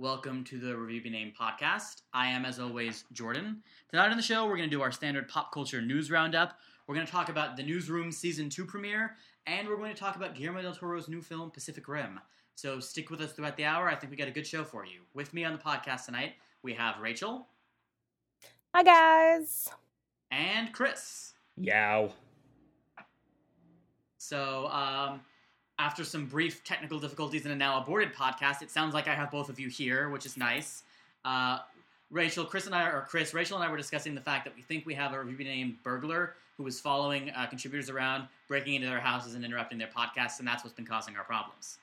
Welcome to the Review Be Named podcast. I am, as always, Jordan. Tonight on the show, we're going to do our standard pop culture news roundup. We're going to talk about the Newsroom season two premiere, and we're going to talk about Guillermo del Toro's new film, Pacific Rim. So stick with us throughout the hour. I think we got a good show for you. With me on the podcast tonight, we have Rachel. Hi, guys. And Chris. Yow. So, um, after some brief technical difficulties in a now aborted podcast, it sounds like I have both of you here, which is nice. Uh, Rachel, Chris and I, or Chris, Rachel and I were discussing the fact that we think we have a review named burglar who is following uh, contributors around, breaking into their houses and interrupting their podcasts, and that's what's been causing our problems.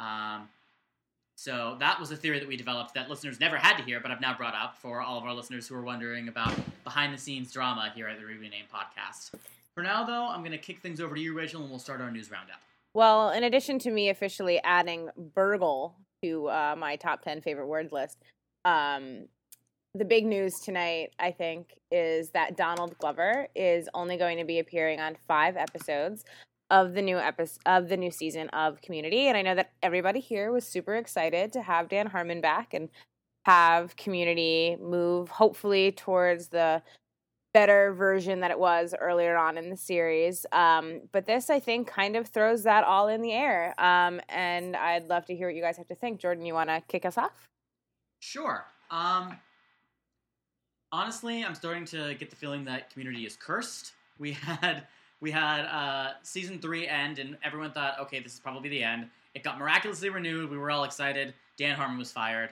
Um, so that was a theory that we developed that listeners never had to hear, but I've now brought up for all of our listeners who are wondering about behind-the-scenes drama here at the Review Name podcast. For now, though, I'm going to kick things over to you, Rachel, and we'll start our news roundup. Well, in addition to me officially adding burgle to uh, my top 10 favorite words list, um, the big news tonight, I think, is that Donald Glover is only going to be appearing on five episodes of the new episode of the new season of Community, and I know that everybody here was super excited to have Dan Harmon back and have Community move hopefully towards the better version that it was earlier on in the series. Um, but this, I think, kind of throws that all in the air. Um, and I'd love to hear what you guys have to think. Jordan, you want to kick us off? Sure. Um, honestly, I'm starting to get the feeling that Community is cursed. We had we had uh, season three end, and everyone thought, okay, this is probably the end. It got miraculously renewed. We were all excited. Dan Harmon was fired.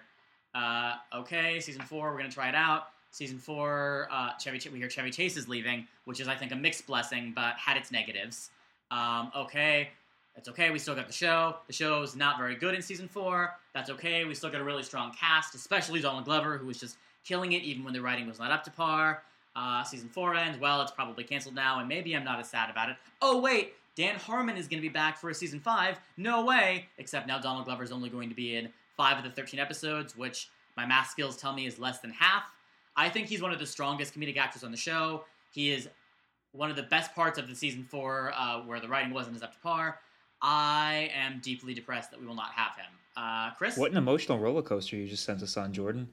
Uh, okay, season four, we're gonna try it out. Season four, uh, Chevy Ch- we hear Chevy Chase is leaving, which is I think a mixed blessing, but had its negatives. Um, okay, it's okay. We still got the show. The show's not very good in season four. That's okay. We still got a really strong cast, especially Donald Glover, who was just killing it even when the writing was not up to par. Uh, season four ends. Well, it's probably canceled now, and maybe I'm not as sad about it. Oh wait, Dan Harmon is going to be back for a season five. No way. Except now Donald Glover is only going to be in five of the 13 episodes, which my math skills tell me is less than half. I think he's one of the strongest comedic actors on the show. He is one of the best parts of the season four, uh, where the writing wasn't as up to par. I am deeply depressed that we will not have him. Uh, Chris, What an emotional roller coaster you just sent us on, Jordan.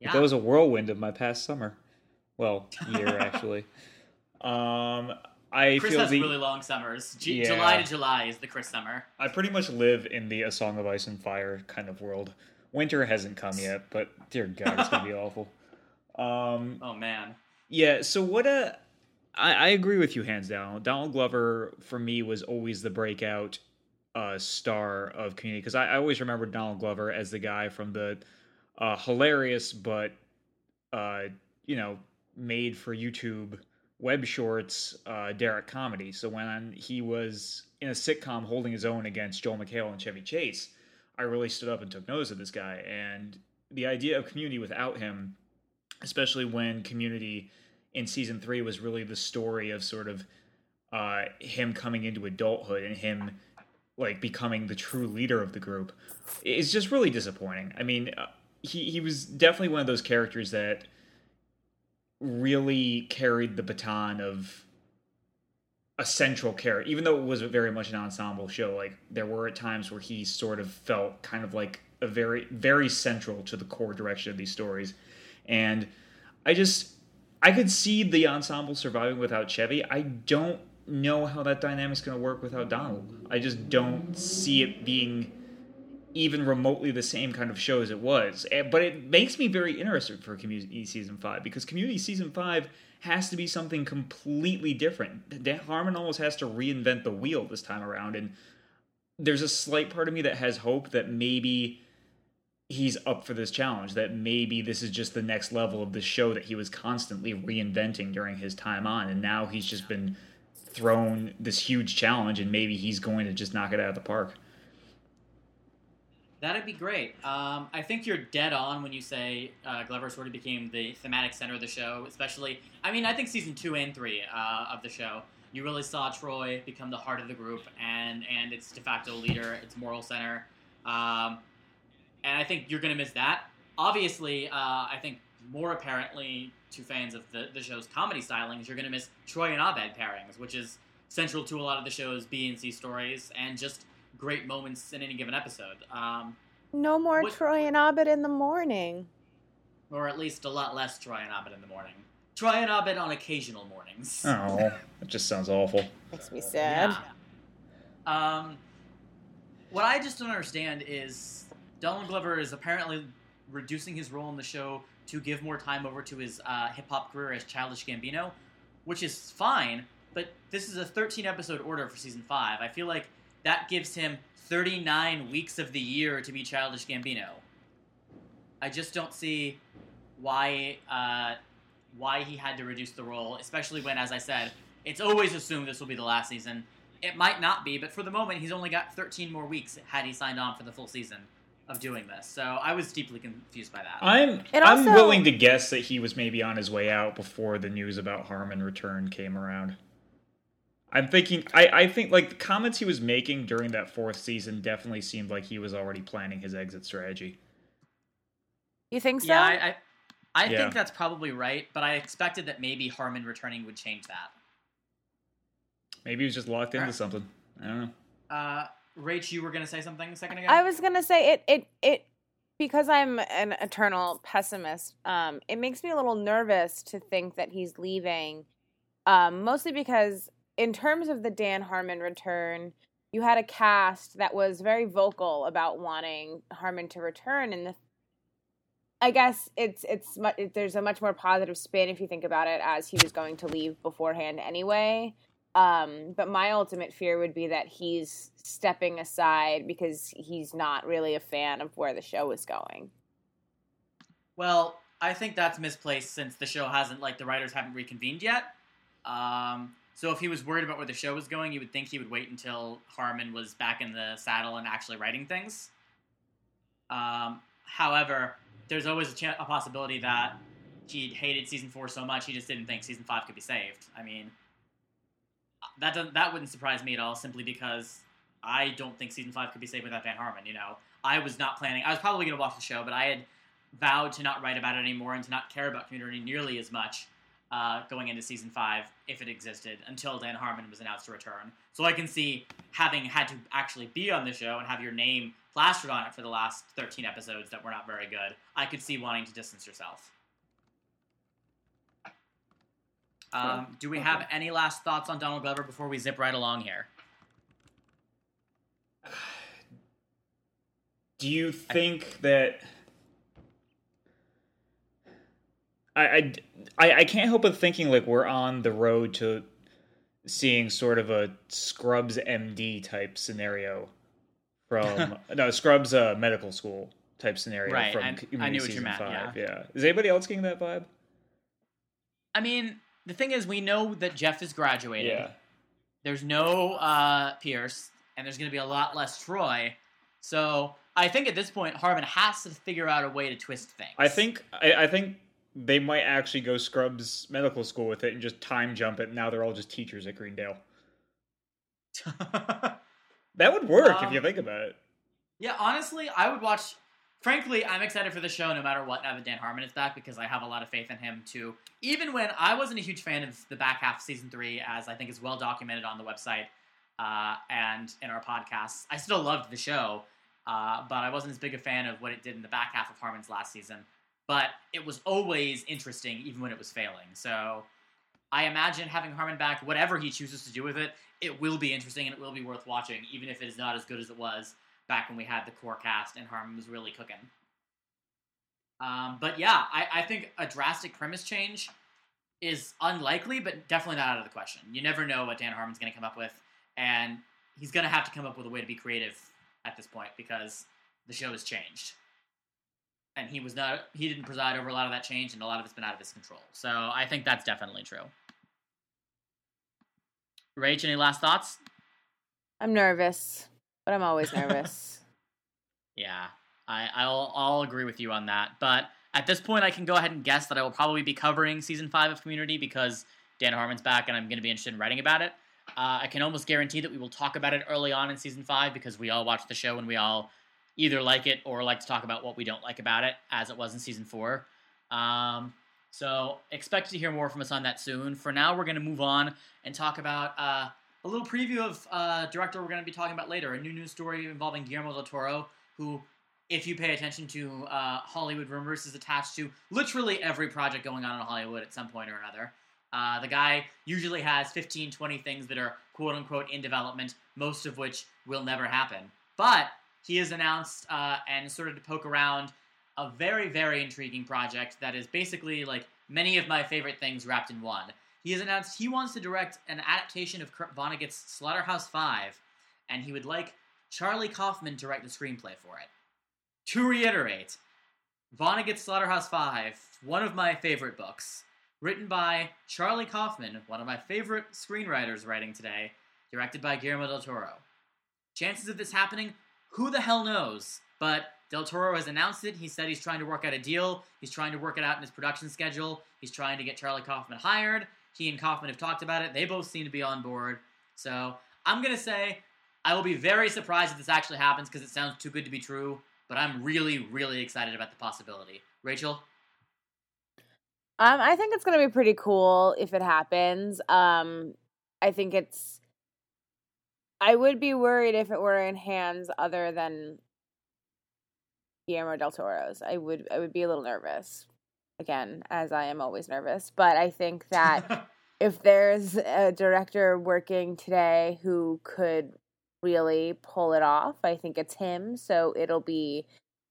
Yeah. That was a whirlwind of my past summer. Well, year actually. Um, I Chris feel has the really long summers. G- Yeah. July to July is the Chris summer. I pretty much live in the A Song of Ice and Fire kind of world. Winter hasn't come yet, but dear God, it's gonna be awful. Um, Oh man. Yeah, so what a I, I agree with you hands down. Donald Glover for me was always the breakout uh, star of Community because I, I always remember Donald Glover as the guy from the uh, hilarious but uh, you know made for YouTube web shorts uh, Derrick comedy. So when he was in a sitcom holding his own against Joel McHale and Chevy Chase, I really stood up and took notice of this guy. And the idea of Community without him especially when community in season three was really the story of sort of uh, him coming into adulthood and him like becoming the true leader of the group is just really disappointing. I mean, uh, he he was definitely one of those characters that really carried the baton of a central character, even though it was very much an ensemble show. Like there were at times where he sort of felt kind of like a very very central to the core direction of these stories and I just I could see the ensemble surviving without Chevy. I don't know how that dynamic's going to work without Donald. I just don't see it being even remotely the same kind of show as it was. Eh, But it makes me very interested for Community season five because Community season five has to be something completely different. Harmon almost has to reinvent the wheel this time around, and there's a slight part of me that has hope that maybe he's up for this challenge that maybe this is just the next level of the show that he was constantly reinventing during his time on and now he's just been thrown this huge challenge and maybe he's going to just knock it out of the park That'd be great. Um, I think you're dead on when you say uh, Glover sort of became the thematic center of the show, especially. I mean, I think season two and three uh, of the show, you really saw Troy become the heart of the group and and its de facto leader, its moral center. Um, and I think you're going to miss that. Obviously, uh, I think more apparently to fans of the, the show's comedy stylings, you're going to miss Troy and Abed pairings, which is central to a lot of the show's B and C stories and just great moments in any given episode. Um, No more What- Troy and Abed in the morning. or at least a lot less Troy and Abed in the morning. Troy and Abed on occasional mornings. Oh, that just sounds awful. Makes me sad. Yeah. Um, what I just don't understand is Donald Glover is apparently reducing his role in the show to give more time over to his uh, hip hop career as Childish Gambino, which is fine. But this is a 13 episode order for season five. I feel like that gives him 39 weeks of the year to be Childish Gambino. I just don't see why uh, why he had to reduce the role, especially when, as I said, it's always assumed this will be the last season. It might not be, but for the moment, he's only got 13 more weeks had he signed on for the full season of doing this. So I was deeply confused by that. I'm It I'm also- willing to guess that he was maybe on his way out before the news about Harmon return came around. I'm thinking I, I think like the comments he was making during that fourth season definitely seemed like he was already planning his exit strategy. You think so? yeah, I, I, I Yeah. think that's probably right, but I expected that maybe Harmon returning would change that. Maybe he was just locked into Alright. something. I don't know. Uh, Rach, you were going to say something a second ago? I was gonna say it. It. It. Because I'm an eternal pessimist. Um, it makes me a little nervous to think that he's leaving. Um, mostly because in terms of the Dan Harmon return, you had a cast that was very vocal about wanting Harmon to return, and the. I guess it's it's there's a much more positive spin if you think about it as he was going to leave beforehand anyway. Um, but my ultimate fear would be that he's stepping aside because he's not really a fan of where the show is going. Well, I think that's misplaced since the show hasn't, like, the writers haven't reconvened yet. Um, so if he was worried about where the show was going, you would think he would wait until Harmon was back in the saddle and actually writing things. Um, however, there's always a, chan a possibility that he hated season four so much he just didn't think season five could be saved. I mean, that doesn't that wouldn't surprise me at all, simply because I don't think season five could be saved without Dan Harmon. You know, I was not planning. I was probably going to watch the show, but I had vowed to not write about it anymore and to not care about Community nearly as much uh, going into season five if it existed until Dan Harmon was announced to return. So I can see having had to actually be on the show and have your name plastered on it for the last 13 episodes that were not very good. I could see wanting to distance yourself. Um, do we have any last thoughts on Donald Glover before we zip right along here? Do you think that I, I, I, I can't help but thinking like we're on the road to seeing sort of a Scrubs MD type scenario from no Scrubs uh, medical school type scenario Right, from I- I knew what you meant, five. yeah. Is anybody else getting that vibe? I mean, the thing is, we know that Jeff is graduated. Yeah. There's no uh, Pierce, and there's going to be a lot less Troy. So I think at this point, Harmon has to figure out a way to twist things. I think I, I think they might actually go Scrubs medical school with it and just time jump it. Now they're all just teachers at Greendale. That would work if Um, you think about it. yeah, honestly, I would watch. Frankly, I'm excited for the show no matter what now that Dan Harmon is back because I have a lot of faith in him too. Even when I wasn't a huge fan of the back half of season three, as I think is well documented on the website uh, and in our podcasts, I still loved the show, uh, but I wasn't as big a fan of what it did in the back half of Harmon's last season. But it was always interesting, even when it was failing. So I imagine having Harmon back, whatever he chooses to do with it, it will be interesting and it will be worth watching, even if it is not as good as it was back when we had the core cast and Harmon was really cooking. Um, but yeah, I, I think a drastic premise change is unlikely, but definitely not out of the question. You never know what Dan Harmon's going to come up with, and he's going to have to come up with a way to be creative at this point because the show has changed. And he was not he didn't preside over a lot of that change and a lot of it's been out of his control. So I think that's definitely true. Rach, any last thoughts? I'm nervous, but I'm always nervous. Yeah, I, I'll I'll agree with you on that. But at this point, I can go ahead and guess that I will probably be covering season five of Community because Dan Harmon's back, and I'm going to be interested in writing about it. Uh, I can almost guarantee that we will talk about it early on in season five because we all watch the show and we all either like it or like to talk about what we don't like about it, as it was in season four. Um, so expect to hear more from us on that soon. For now, we're going to move on and talk about uh, a little preview of uh, director we're going to be talking about later, a new news story involving Guillermo del Toro, who if you pay attention to uh, Hollywood rumors, is attached to literally every project going on in Hollywood at some point or another. Uh, the guy usually has 15, 20 things that are quote unquote in development, most of which will never happen. But he has announced uh, and started to poke around a very, very intriguing project that is basically like many of my favorite things wrapped in one. He has announced he wants to direct an adaptation of Kurt Vonnegut's Slaughterhouse Five, and he would like Charlie Kaufman to write the screenplay for it. To reiterate, Vonnegut's Slaughterhouse Five, one of my favorite books, written by Charlie Kaufman, one of my favorite screenwriters writing today, directed by Guillermo del Toro. Chances of this happening? Who the hell knows? But Del Toro has announced it. He said he's trying to work out a deal. He's trying to work it out in his production schedule. He's trying to get Charlie Kaufman hired. He and Kaufman have talked about it. They both seem to be on board. So I'm going to say I will be very surprised if this actually happens because it sounds too good to be true. But I'm really, really excited about the possibility. Rachel? Um, I think it's going to be pretty cool if it happens. Um, I think it's. I would be worried if it were in hands other than Guillermo del Toro's. I would. I would be a little nervous. Again, as I am always nervous, but I think that if there's a director working today who could really pull it off, I think it's him. So it'll be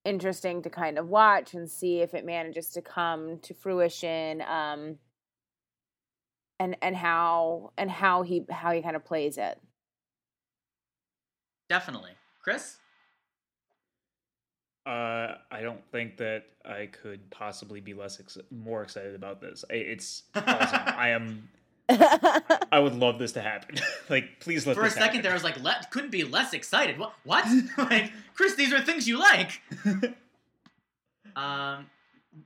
interesting to kind of watch and see if it manages to come to fruition um and and how and how he how he kind of plays it. Definitely. Chris uh i don't think that i could possibly be less ex- more excited about this it's awesome i am I would love this to happen. like, please let. For a second, happen. there I was like, le- couldn't be less excited. What? What? like, Chris, these are things you like. um,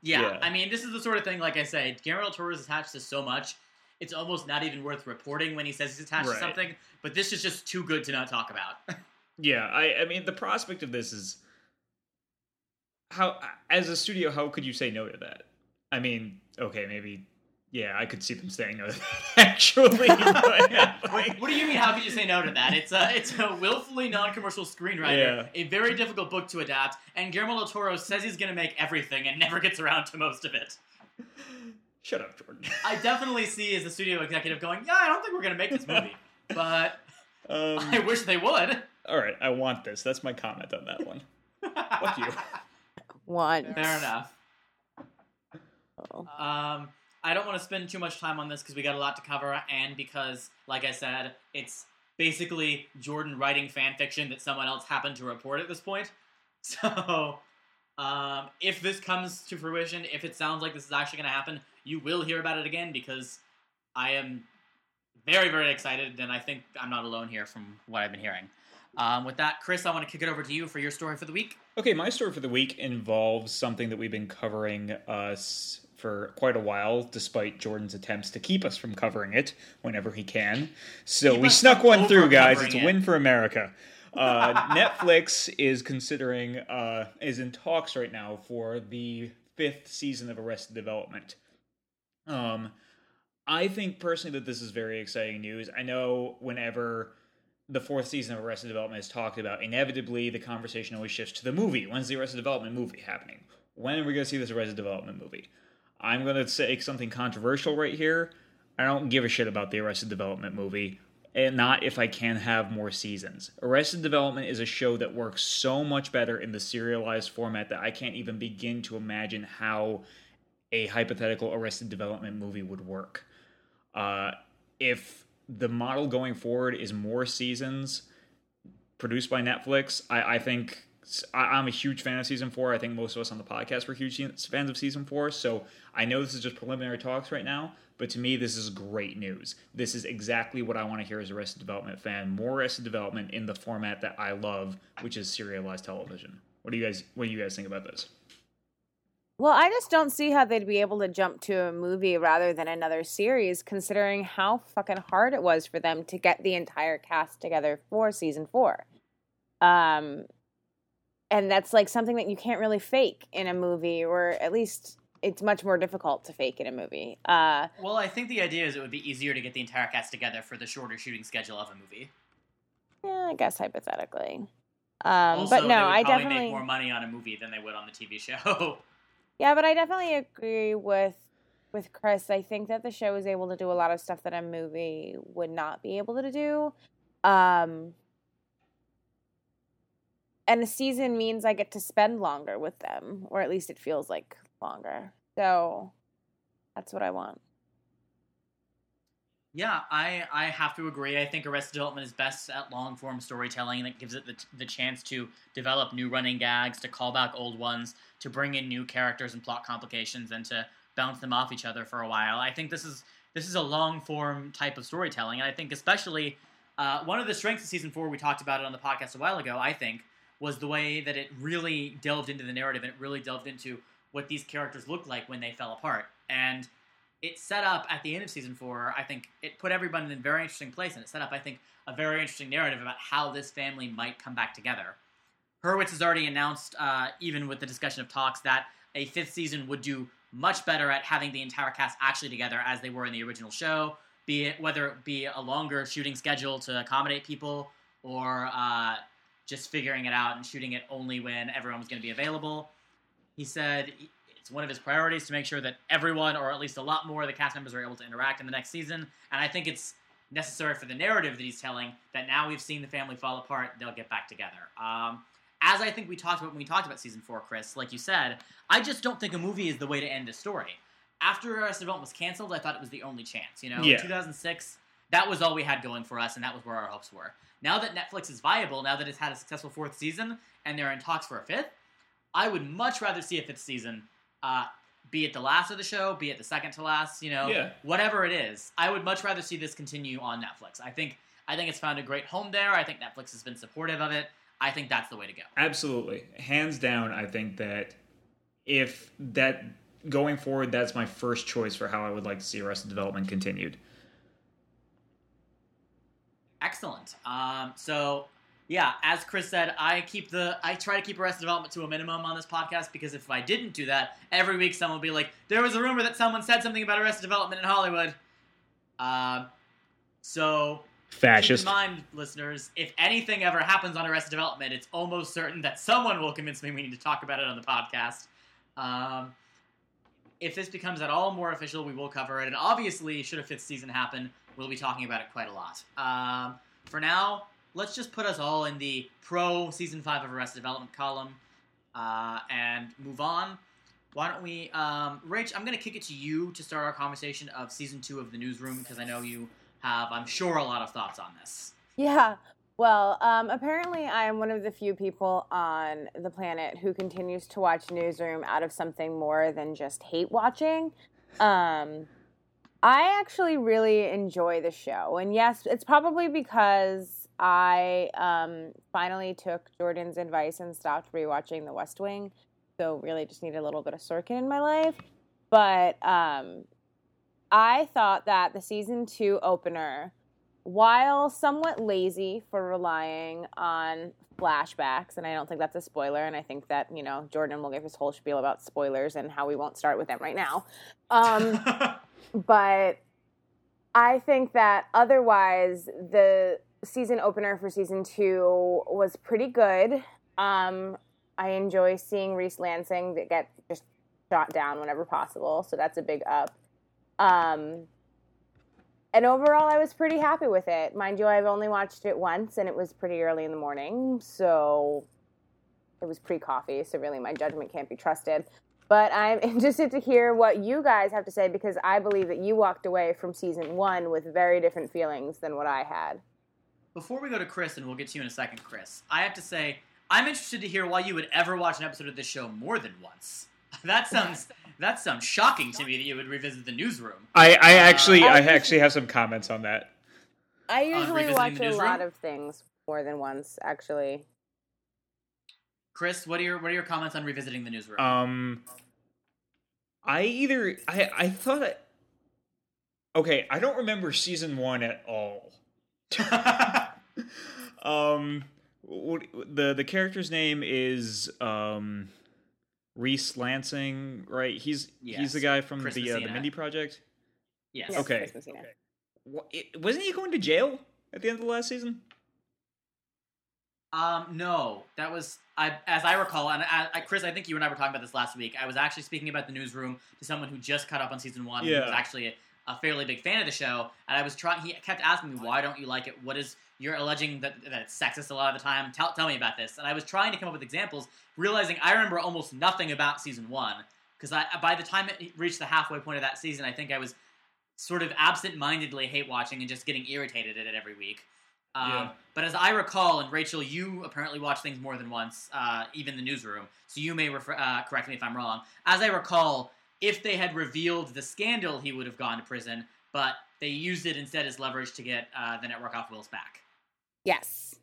yeah, yeah, I mean, this is the sort of thing. Like I say, Guillermo del Toro is attached to so much. It's almost not even worth reporting when he says he's attached right. to something. But this is just too good to not talk about. yeah, I. I mean, the prospect of this is how, as a studio, how could you say no to that? I mean, okay, maybe yeah, I could see them saying no to that. Actually, Wait, what do you mean? How could you say no to that? It's a it's a willfully non-commercial screenwriter, yeah. a very difficult book to adapt, and Guillermo del Toro says he's going to make everything and never gets around to most of it. Shut up, Jordan. I definitely see as a studio executive going, yeah, I don't think we're going to make this movie, but um, I wish they would. All right, I want this. That's my comment on that one. Fuck you. One. Fair enough. Oh. Um. I don't want to spend too much time on this because we got a lot to cover, and because, like I said, it's basically Jordan writing fan fiction that someone else happened to report at this point. So, um, if this comes to fruition, if it sounds like this is actually going to happen, you will hear about it again because I am very, very excited, and I think I'm not alone here from what I've been hearing. Um, with that, Chris, I want to kick it over to you for your story for the week. Okay, my story for the week involves something that we've been covering us for quite a while, despite Jordan's attempts to keep us from covering it whenever he can. So keep we snuck one through, guys. It's a win for America. Uh, Netflix is considering, uh, is in talks right now for the fifth season of Arrested Development. Um, I think personally that this is very exciting news. I know whenever the fourth season of Arrested Development is talked about, inevitably the conversation always shifts to the movie. When's the Arrested Development movie happening? When are we going to see this Arrested Development movie? I'm going to say something controversial right here. I don't give a shit about the Arrested Development movie, and not if I can have more seasons. Arrested Development is a show that works so much better in the serialized format that I can't even begin to imagine how a hypothetical Arrested Development movie would work. Uh, if the model going forward is more seasons produced by Netflix, I, I think I, am a huge fan of season four. I think most of us on the podcast were huge fans of season four. So I know this is just preliminary talks right now, but to me, this is great news. This is exactly what I want to hear as a Arrested Development fan. More Arrested Development in the format that I love, which is serialized television. What do you guys What do you guys think about this? Well, I just don't see how they'd be able to jump to a movie rather than another series, considering how fucking hard it was for them to get the entire cast together for season four. Um, and that's like something that you can't really fake in a movie, or at least it's much more difficult to fake in a movie. Uh, well, I think the idea is it would be easier to get the entire cast together for the shorter shooting schedule of a movie. Yeah, I guess hypothetically. Um, also, but no, I definitely make more money on a movie than they would on the TV show. Yeah, but I definitely agree with with Chris. I think that the show is able to do a lot of stuff that a movie would not be able to do. Um and a season means I get to spend longer with them, or at least it feels like longer. So that's what I want. Yeah, I, I have to agree. I think Arrested Development is best at long form storytelling, that gives it the, the chance to develop new running gags, to call back old ones, to bring in new characters and plot complications, and to bounce them off each other for a while. I think this is this is a long form type of storytelling, and I think especially uh, one of the strengths of season four we talked about it on the podcast a while ago. I think was the way that it really delved into the narrative and it really delved into what these characters looked like when they fell apart and it set up at the end of season four. I think it put everyone in a very interesting place, and it set up, I think, a very interesting narrative about how this family might come back together. Hurwitz has already announced, uh, even with the discussion of talks, that a fifth season would do much better at having the entire cast actually together as they were in the original show. Be it whether it be a longer shooting schedule to accommodate people, or uh, just figuring it out and shooting it only when everyone was going to be available. He said it's one of his priorities to make sure that everyone, or at least a lot more of the cast members, are able to interact in the next season. And I think it's necessary for the narrative that he's telling that now we've seen the family fall apart, they'll get back together. Um, as I think we talked about when we talked about season four, Chris, like you said, I just don't think a movie is the way to end a story. After Arrested Development was canceled, I thought it was the only chance. You know, Yeah. in 2006, that was all we had going for us, and that was where our hopes were. Now that Netflix is viable, now that it's had a successful fourth season, and they're in talks for a fifth, I would much rather see a fifth season uh, be it the last of the show, be it the second to last, you know, Yeah. whatever it is. I would much rather see this continue on Netflix. I think I think it's found a great home there. I think Netflix has been supportive of it. I think that's the way to go. Absolutely. Hands down, I think that if that going forward, that's my first choice for how I would like to see Arrested Development continued. Excellent. Um, so yeah, as Chris said, I keep the I try to keep Arrested Development to a minimum on this podcast because if I didn't do that, every week someone will be like, "There was a rumor that someone said something about Arrested Development in Hollywood." Um, so Fascist. Keep in mind, listeners, if anything ever happens on Arrested Development, it's almost certain that someone will convince me we need to talk about it on the podcast. Um, if this becomes at all more official, we will cover it. And obviously, should a fifth season happen, we'll be talking about it quite a lot. Um, for now, let's just put us all in the pro season five of Arrested Development column uh, and move on. Why don't we, um, Rach? I'm going to kick it to you to start our conversation of season two of the newsroom because I know you have, I'm sure, a lot of thoughts on this. Yeah. Well, um, apparently, I am one of the few people on the planet who continues to watch Newsroom out of something more than just hate watching. Um, I actually really enjoy the show. And yes, it's probably because I um, finally took Jordan's advice and stopped rewatching The West Wing. So, really, just need a little bit of Sorkin in my life. But um, I thought that the season two opener while somewhat lazy for relying on flashbacks, and I don't think that's a spoiler, and I think that, you know, Jordan will give his whole spiel about spoilers and how we won't start with them right now. Um, but I think that otherwise, the season opener for season two was pretty good. Um, I enjoy seeing Reese Lansing get just shot down whenever possible, so that's a big up. Um, and overall, I was pretty happy with it. Mind you, I've only watched it once, and it was pretty early in the morning, so it was pre coffee, so really my judgment can't be trusted. But I'm interested to hear what you guys have to say because I believe that you walked away from season one with very different feelings than what I had. Before we go to Chris, and we'll get to you in a second, Chris, I have to say, I'm interested to hear why you would ever watch an episode of this show more than once. That sounds that sounds shocking to me that you would revisit the newsroom. I, I actually Uh, I I- actually have some comments on that. I usually revisiting watch a lot of things more than once, actually. Chris, what are your what are your comments on revisiting the newsroom? Um, I either I I thought I, okay. I don't remember season one at all. um, what, the the character's name is um Reese Lansing, right? He's he's the guy from the uh, the Mindy Project. yes. Yes, Okay. Chris Messina. It- Wasn't he going to jail at the end of the last season? Um, no, that was I, as I recall, and I, I, Chris, I think you and I were talking about this last week. I was actually speaking about the newsroom to someone who just caught up on season one. Yeah. who was actually a, fairly big fan of the show, and I was trying. He kept asking me, "Why don't you like it? What is you're alleging that that it's sexist a lot of the time? Tell tell me about this." And I was trying to come up with examples, realizing I remember almost nothing about season one because I by the time it reached the halfway point of that season, I think I was sort of absent-mindedly hate watching and just getting irritated at it every week. Um, Yeah. But as I recall, and Rachel, you apparently watch things more than once, uh, even the newsroom. So you may refer, uh, correct me if I'm wrong. As I recall, if they had revealed the scandal, he would have gone to prison. But they used it instead as leverage to get uh, the network off Will's back. Yes,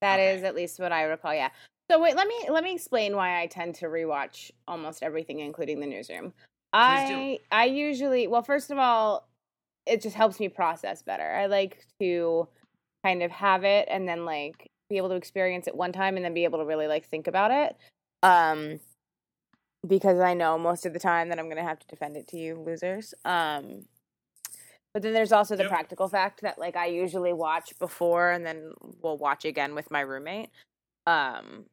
that is Okay. at least what I recall. Yeah. So wait, let me let me explain why I tend to rewatch almost everything, including the newsroom. I I usually well, first of all, it just helps me process better. I like to kind of have it and then like be able to experience it one time and then be able to really like think about it. Um because I know most of the time that I'm going to have to defend it to you losers. Um but then there's also the Yep. practical fact that like I usually watch before and then we'll watch again with my roommate. Um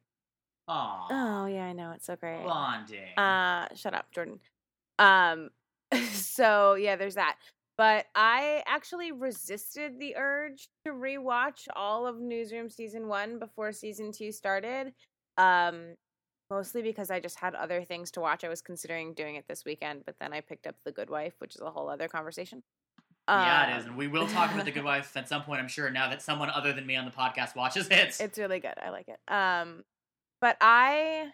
Aww. oh yeah, I know it's so great. Bonding. Uh, shut up, Jordan. Um, so yeah, there's that. But I actually resisted the urge to rewatch all of Newsroom season one before season two started. Um, mostly because I just had other things to watch. I was considering doing it this weekend, but then I picked up The Good Wife, which is a whole other conversation. yeah, it is. Um, And we will talk about The Good Wife at some point, I'm sure, now that someone other than me on the podcast watches it. It's really good. I like it. Um, but I,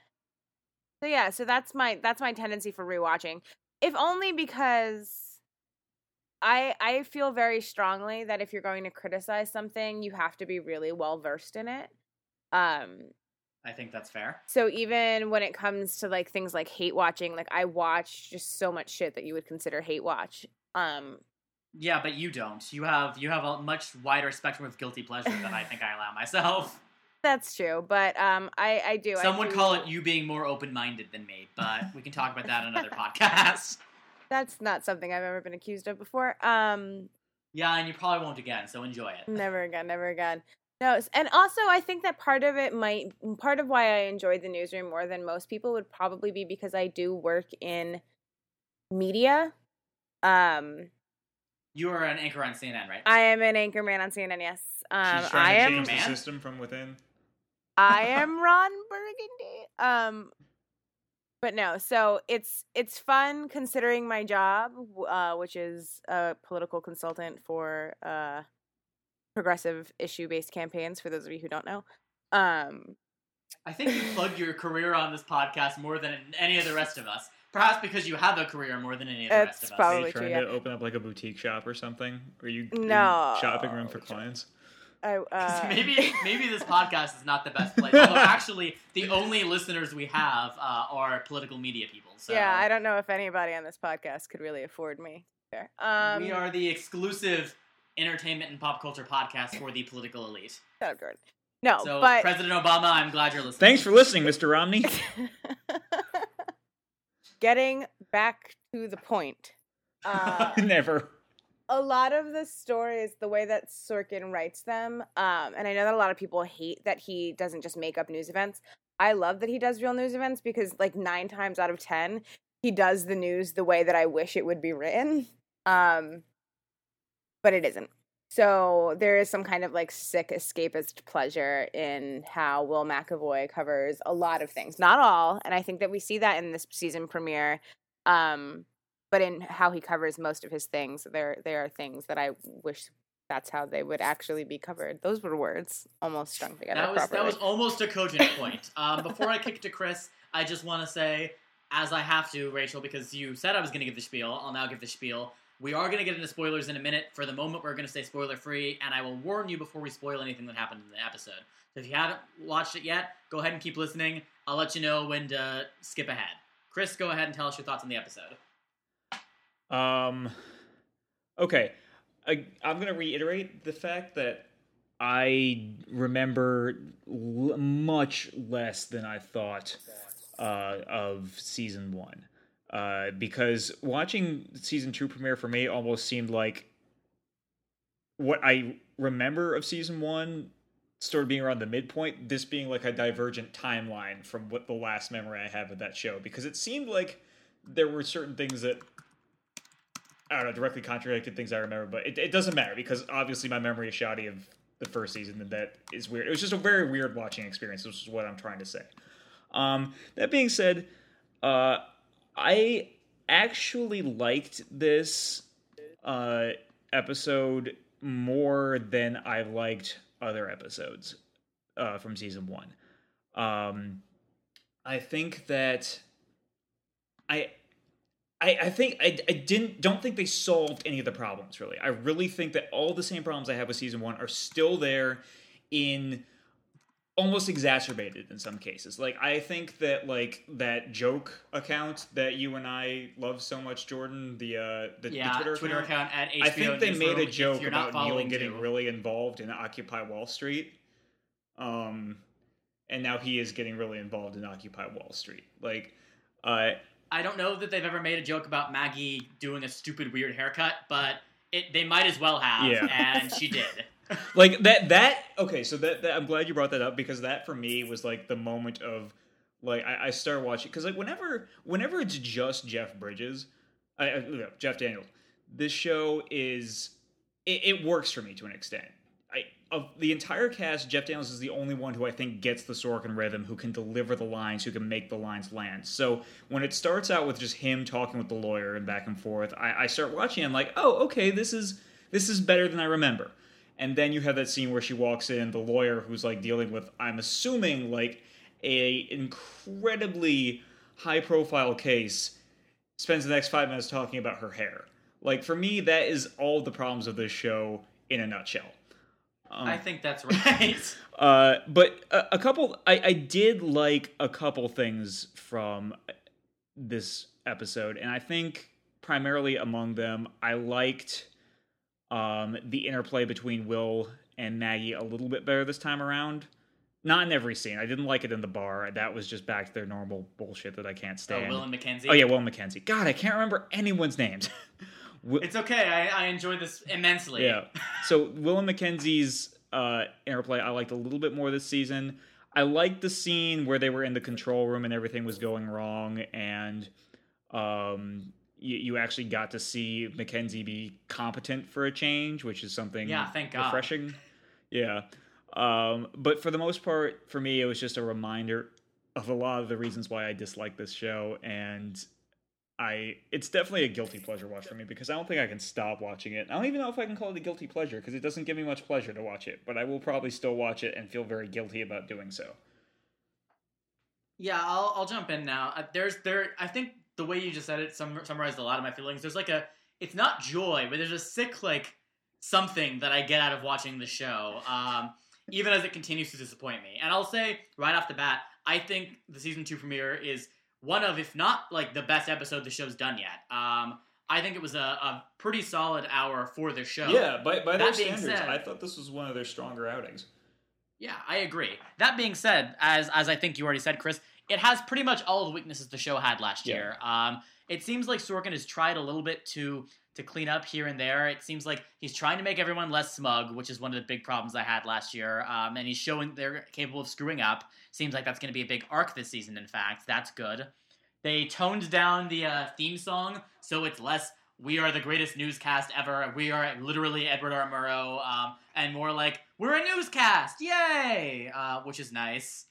so yeah, so that's my that's my tendency for rewatching, if only because I I feel very strongly that if you're going to criticize something, you have to be really well versed in it. Um, I think that's fair. so even when it comes to like things like hate watching, like I watch just so much shit that you would consider hate watch. Um, Yeah, but you don't. You have you have a much wider spectrum of guilty pleasure than I think I allow myself. that's true, but um, I I do. I Some would do- call it you being more open minded than me, but we can talk about that on another podcast. That's not something I've ever been accused of before. Um, Yeah, and you probably won't again, so enjoy it. never again, never again. No, and also I think that part of it might part of why I enjoyed the newsroom more than most people would probably be because I do work in media. Um, You are an anchor on CNN, right? I am an anchor man on CNN. Yes, um, She's I trying to am. change the system from within. I am Ron Burgundy. Um, but no, so it's it's fun considering my job, uh, which is a political consultant for uh, progressive issue based campaigns. For those of you who don't know, um, I think you plug your career on this podcast more than any of the rest of us. Perhaps because you have a career more than any of the It's rest of us. Are you trying true, to open up like a boutique shop or something? Are you, are you No. shopping room for clients? I, 'Cause uh, maybe maybe this podcast is not the best place. Although actually, the only listeners we have uh, are political media people. So yeah, I don't know if anybody on this podcast could really afford me. Fair. Um, we are the exclusive entertainment and pop culture podcast for the political elite. Shut up, Jordan. No, So, but President Obama, I'm glad you're listening. Thanks for listening, Mr. Romney. getting back to the point. Uh, Never. a lot of the stories, the way that Sorkin writes them, um, and I know that a lot of people hate that he doesn't just make up news events. I love that he does real news events because, like, nine times out of ten, he does the news the way that I wish it would be written. Um, but it isn't. So there is some kind of like sick escapist pleasure in how Will McAvoy covers a lot of things, not all, and I think that we see that in this season premiere. Um, but in how he covers most of his things, there there are things that I wish that's how they would actually be covered. Those were words almost strung together That was properly. that was almost a cogent point. Um, before I kick to Chris, I just want to say, as I have to, Rachel, because you said I was going to give the spiel, I'll now give the spiel. We are going to get into spoilers in a minute. For the moment, we're going to stay spoiler free, and I will warn you before we spoil anything that happened in the episode. So if you haven't watched it yet, go ahead and keep listening. I'll let you know when to skip ahead. Chris, go ahead and tell us your thoughts on the episode. Um, okay, I, I'm going to reiterate the fact that I remember l- much less than I thought uh, of season one. Uh, because watching season two premiere for me almost seemed like what I remember of season one sort of being around the midpoint, this being like a divergent timeline from what the last memory I have of that show because it seemed like there were certain things that I don't know directly contradicted things I remember, but it, it doesn't matter because obviously my memory is shoddy of the first season and that is weird. It was just a very weird watching experience, which is what I'm trying to say. Um, that being said, uh, I actually liked this uh, episode more than I liked other episodes uh, from season one. Um, I think that I. I, I think I, I didn't don't think they solved any of the problems really. I really think that all the same problems I have with season one are still there in almost exacerbated in some cases. Like I think that like that joke account that you and I love so much, Jordan, the uh the, yeah, the Twitter, Twitter account, at HBO I think they made a joke about Neil getting too. really involved in Occupy Wall Street. Um and now he is getting really involved in Occupy Wall Street. Like uh I don't know that they've ever made a joke about Maggie doing a stupid weird haircut, but it they might as well have, Yeah. and she did. like that that okay so that, that i'm glad you brought that up because that for me was like the moment of like i, I started watching because like whenever whenever it's just jeff bridges I, I, jeff daniels this show is it, it works for me to an extent. I of the entire cast jeff daniels is the only one who i think gets the sorkin rhythm who can deliver the lines who can make the lines land. So when it starts out with just him talking with the lawyer and back and forth i, I start watching i'm like oh okay this is this is better than i remember and then you have that scene where she walks in, the lawyer who's like dealing with, I'm assuming, like a incredibly high profile case, spends the next five minutes talking about her hair. Like for me, that is all the problems of this show in a nutshell. Um, I think that's right. uh, but a, a couple, I, I did like a couple things from this episode, and I think primarily among them, I liked um, the interplay between Will and Maggie a little bit better this time around. Not in every scene. I didn't like it in the bar. That was just back to their normal bullshit that I can't oh, stand. Will and Mackenzie. Oh yeah, Will and Mackenzie. God, I can't remember anyone's names. Wi- It's okay. I, I enjoyed this immensely. yeah. So Will and Mackenzie's uh, interplay I liked a little bit more this season. I liked the scene where they were in the control room and everything was going wrong, and um, you, you actually got to see Mackenzie be competent for a change, which is something Yeah, thank God. refreshing. Yeah. Um, but for the most part, for me, it was just a reminder of a lot of the reasons why I dislike this show, and I it's definitely a guilty pleasure watch for me because I don't think I can stop watching it. I don't even know if I can call it a guilty pleasure because it doesn't give me much pleasure to watch it, but I will probably still watch it and feel very guilty about doing so. Yeah, I'll I'll jump in now. Uh, there's there. I think the way you just said it sum- summarized a lot of my feelings. There's like a. It's not joy, but there's a sick like something that I get out of watching the show. Um, even as it continues to disappoint me. And I'll say right off the bat, I think the season two premiere is one of, if not like the best episode the show's done yet. Um, I think it was a, a pretty solid hour for the show. Yeah, by by their That being standards, said- I thought this was one of their stronger outings. Yeah, I agree. That being said, as as I think you already said, Chris, it has pretty much all the weaknesses the show had last Yeah. year. Um, it seems like Sorkin has tried a little bit to to clean up here and there. It seems like he's trying to make everyone less smug, which is one of the big problems I had last year. Um, and he's showing they're capable of screwing up. Seems like that's going to be a big arc this season. In fact, that's good. They toned down the uh, theme song, so it's less "We are the greatest newscast ever." We are literally Edward R. Murrow, um, and more like "We're a newscast, yay!" Uh, which is nice.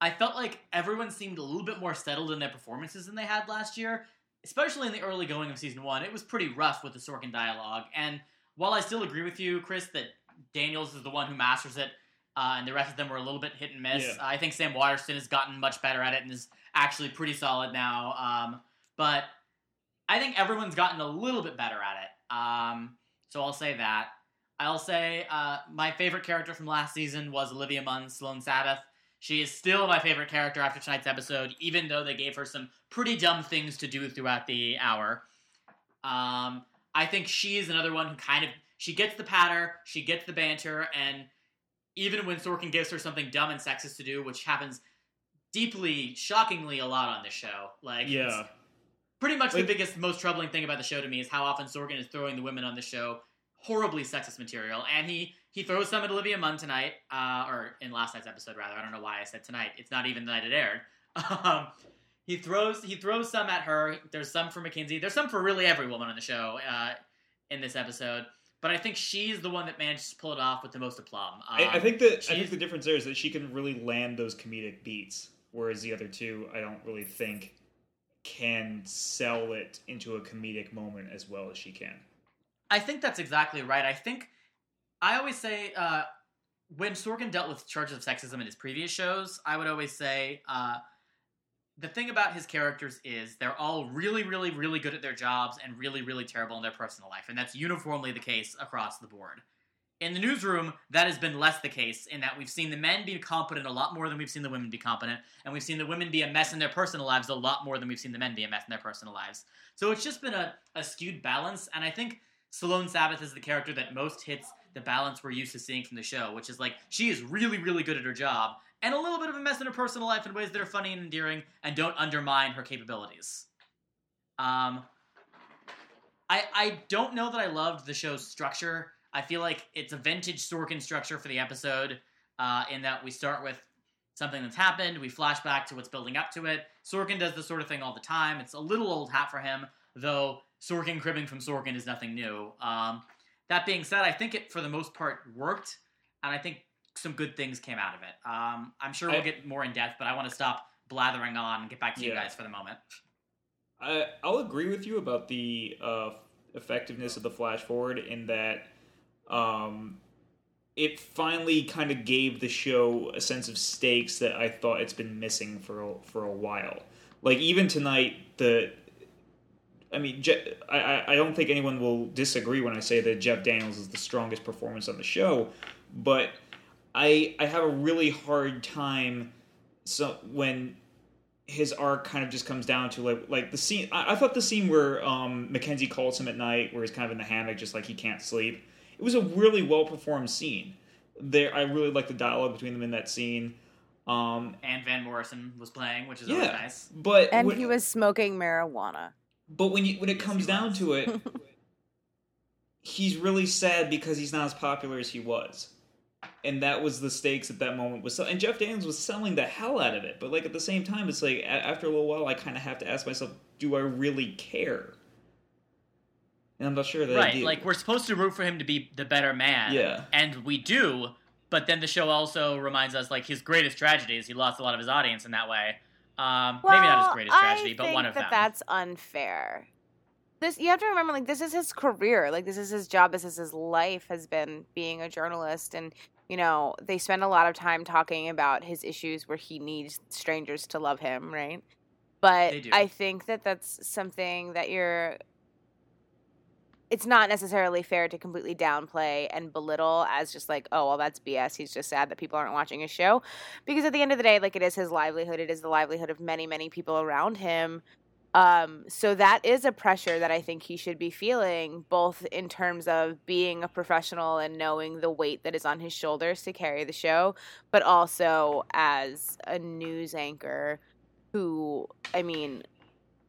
I felt like everyone seemed a little bit more settled in their performances than they had last year, especially in the early going of season one. It was pretty rough with the Sorkin dialogue, and while I still agree with you, Chris, that Daniels is the one who masters it, uh, and the rest of them were a little bit hit and miss. Yeah. I think Sam Waterston has gotten much better at it and is actually pretty solid now. Um, but I think everyone's gotten a little bit better at it. Um, so I'll say that. I'll say uh, my favorite character from last season was Olivia Munn, Sloan Sabbith. She is still my favorite character after tonight's episode, even though they gave her some pretty dumb things to do throughout the hour. Um, I think she is another one who kind of she gets the patter, she gets the banter, and even when Sorkin gives her something dumb and sexist to do, which happens deeply, shockingly a lot on this show, like Yeah. pretty much Like- the biggest, most troubling thing about the show to me is how often Sorkin is throwing the women on the show horribly sexist material, and he he throws some at Olivia Munn tonight, uh, or in last night's episode rather. I don't know why I said tonight. It's not even the night it aired. Um, he throws he throws some at her. There's some for Mackenzie. There's some for really every woman on the show uh, in this episode. But I think she's the one that managed to pull it off with the most aplomb. Um, I, I think that I think the difference there is that she can really land those comedic beats, whereas the other two, I don't really think can sell it into a comedic moment as well as she can. I think that's exactly right. I think I always say uh, when Sorkin dealt with charges of sexism in his previous shows, I would always say uh, the thing about his characters is they're all really, really, really good at their jobs and really, really terrible in their personal life, and that's uniformly the case across the board. In the newsroom, that has been less the case in that we've seen the men be competent a lot more than we've seen the women be competent, and we've seen the women be a mess in their personal lives a lot more than we've seen the men be a mess in their personal lives. So it's just been a, a skewed balance, and I think Sloan Sabbith is the character that most hits the balance we're used to seeing from the show, which is like she is really, really good at her job and a little bit of a mess in her personal life in ways that are funny and endearing and don't undermine her capabilities. Um, I I don't know that I loved the show's structure. I feel like it's a vintage Sorkin structure for the episode, uh, in that we start with something that's happened, we flash back to what's building up to it. Sorkin does this sort of thing all the time. It's a little old hat for him, though Sorkin cribbing from Sorkin is nothing new. Um, that being said, I think it for the most part worked, and I think some good things came out of it. Um, I'm sure we'll I- get more in depth, but I want to stop blathering on and get back to you guys for the moment. I, I'll agree with you about the uh, effectiveness of the flash forward in that um, it finally kind of gave the show a sense of stakes that I thought it's been missing for a, for a while. Like even tonight, the I mean, Je- I, I I don't think anyone will disagree when I say that Jeff Daniels is the strongest performance on the show, but I I have a really hard time so when his arc kind of just comes down to like like the scene. I, I thought the scene where um, Mackenzie calls him at night, where he's kind of in the hammock, just like he can't sleep. It was a really well performed scene. There, I really like the dialogue between them in that scene. Um, And Van Morrison was playing, which is always nice. but And when- he was smoking marijuana. But when you when it comes down was. to it, he's really sad because he's not as popular as he was. And that was the stakes at that moment was and Jeff Daniels was selling the hell out of it. But like at the same time, it's like after a little while, I kind of have to ask myself, do I really care? And I'm not sure that I right, do. like we're supposed to root for him to be the better man. Yeah. And we do, but then the show also reminds us like his greatest tragedy is he lost a lot of his audience in that way. Um, maybe not his Well, greatest tragedy, I but one of that them. That's unfair. This you have to remember, like this is his career, like this is his job, this is his life has been being a journalist, and you know they spend a lot of time talking about his issues where he needs strangers to love him, right? But I think that that's something that you're. It's not necessarily fair to completely downplay and belittle as just like, oh, well, that's BS. He's just sad that people aren't watching his show. Because at the end of the day like it is his livelihood. It is the livelihood of many many people around him. Um so that is a pressure that i think he should be feeling both in terms of being a professional and knowing the weight that is on his shoulders to carry the show but also as a news anchor who i mean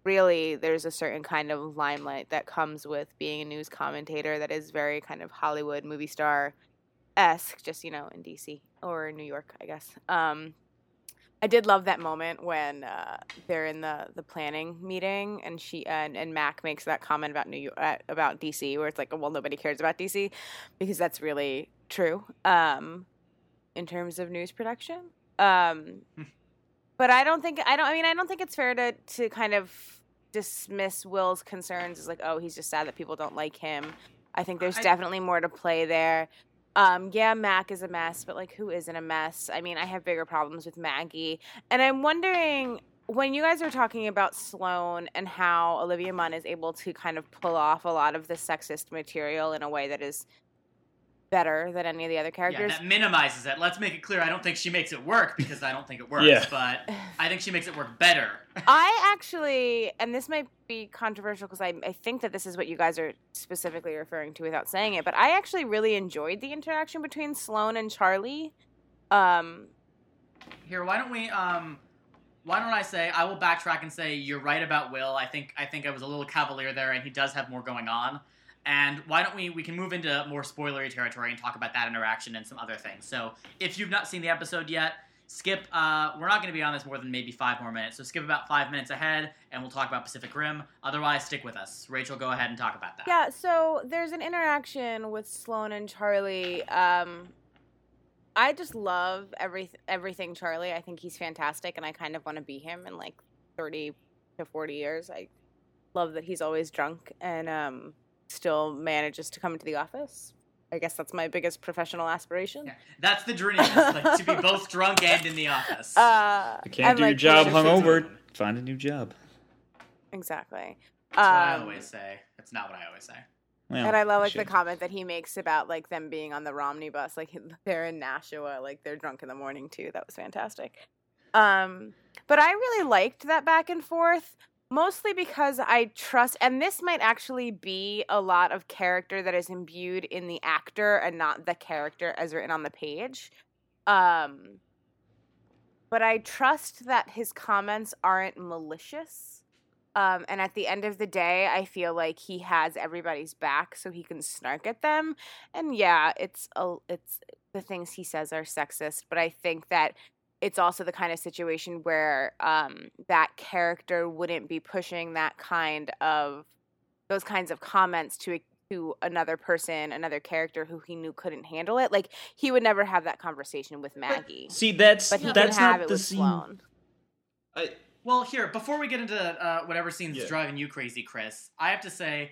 really there's a certain kind of limelight that comes with being a news commentator that is very kind of hollywood movie star esque, just you know, in DC or New York, I guess. Um, I did love that moment when uh, they're in the the planning meeting and she and, and Mac makes that comment about New York uh, about DC, where it's like, well, nobody cares about DC because that's really true um, in terms of news production. Um, but I don't think I don't. I mean, I don't think it's fair to to kind of dismiss Will's concerns as like, oh, he's just sad that people don't like him. I think there's I- definitely more to play there. Um, yeah, Mac is a mess, but like, who isn't a mess? I mean, I have bigger problems with Maggie, and I'm wondering when you guys are talking about Sloan and how Olivia Munn is able to kind of pull off a lot of the sexist material in a way that is better than any of the other yeah, characters. that minimizes it. Let's make it clear. I don't think she makes it work because I don't think it works. Yeah. But I think she makes it work better. I actually, and this might be controversial because I, I think that this is what you guys are specifically referring to without saying it, but I actually really enjoyed the interaction between Sloan and Charlie. Um, Here, why don't we? Um, why don't I say I will backtrack and say you're right about Will. I think I think I was a little cavalier there, and he does have more going on. And why don't we we can move into more spoilery territory and talk about that interaction and some other things. So if you've not seen the episode yet, skip. Uh, we're not going to be on this more than maybe five more minutes, so skip about five minutes ahead, and we'll talk about Pacific Rim. Otherwise, stick with us. Rachel, go ahead and talk about that. Yeah, so there's an interaction with Sloan and Charlie. Um, I just love every everything Charlie. I think he's fantastic, and I kind of want to be him in like thirty to forty years. I love that he's always drunk and um, still manages to come into the office. I guess that's my biggest professional aspiration. Yeah, that's the dream, like, to be both drunk and in the office. Uh, You can't and, do your job hungover. Find a new job. Exactly. That's what I Um, always say. That's not what I always say. Well, and I love like the comment that he makes about like them being on the Romney bus, like they're in Nashua, like they're drunk in the morning too. That was fantastic. Um, but I really liked that back and forth, mostly because I trust, and this might actually be a lot of character that is imbued in the actor and not the character as written on the page. Um, but I trust that his comments aren't malicious. Um, and at the end of the day, I feel like he has everybody's back, so he can snark at them. And yeah, it's a, it's the things he says are sexist, but I think that it's also the kind of situation where um, that character wouldn't be pushing that kind of those kinds of comments to a, to another person, another character who he knew couldn't handle it. Like he would never have that conversation with Maggie, See, that's but he that's can have not it the with scene. Sloan. I, Well, here, before we get into uh, whatever scene's Yeah. driving you crazy, Chris, I have to say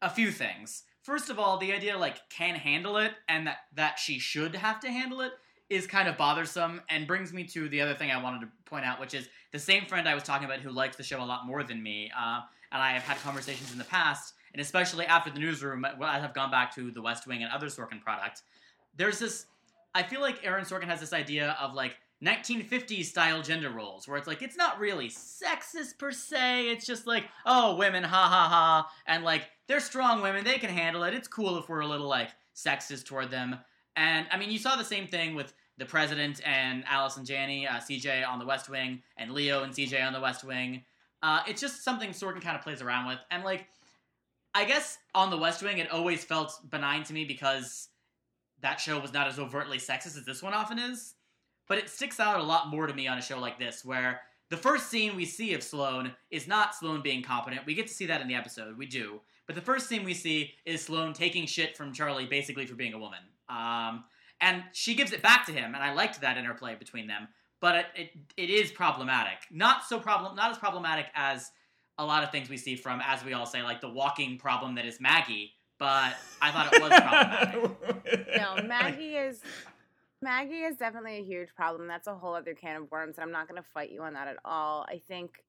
a few things. First of all, the idea like can handle it and that that she should have to handle it is kind of bothersome and brings me to the other thing I wanted to point out, which is the same friend I was talking about who likes the show a lot more than me, uh, and I have had conversations in the past, and especially after the newsroom, as I've gone back to The West Wing and other Sorkin product. There's this. I feel like Aaron Sorkin has this idea of like 1950s style gender roles where it's like it's not really sexist per se it's just like oh women ha ha ha and like they're strong women they can handle it it's cool if we're a little like sexist toward them and i mean you saw the same thing with the president and allison janney uh, cj on the west wing and leo and cj on the west wing uh, it's just something sorkin kind of plays around with and like i guess on the west wing it always felt benign to me because that show was not as overtly sexist as this one often is but it sticks out a lot more to me on a show like this, where the first scene we see of Sloan is not Sloan being competent. We get to see that in the episode, we do. But the first scene we see is Sloan taking shit from Charlie basically for being a woman. Um, and she gives it back to him, and I liked that interplay between them. But it, it, it is problematic. Not so problem, not as problematic as a lot of things we see from, as we all say, like the walking problem that is Maggie. But I thought it was problematic. No, Maggie is Maggie is definitely a huge problem. That's a whole other can of worms, and I'm not going to fight you on that at all. I think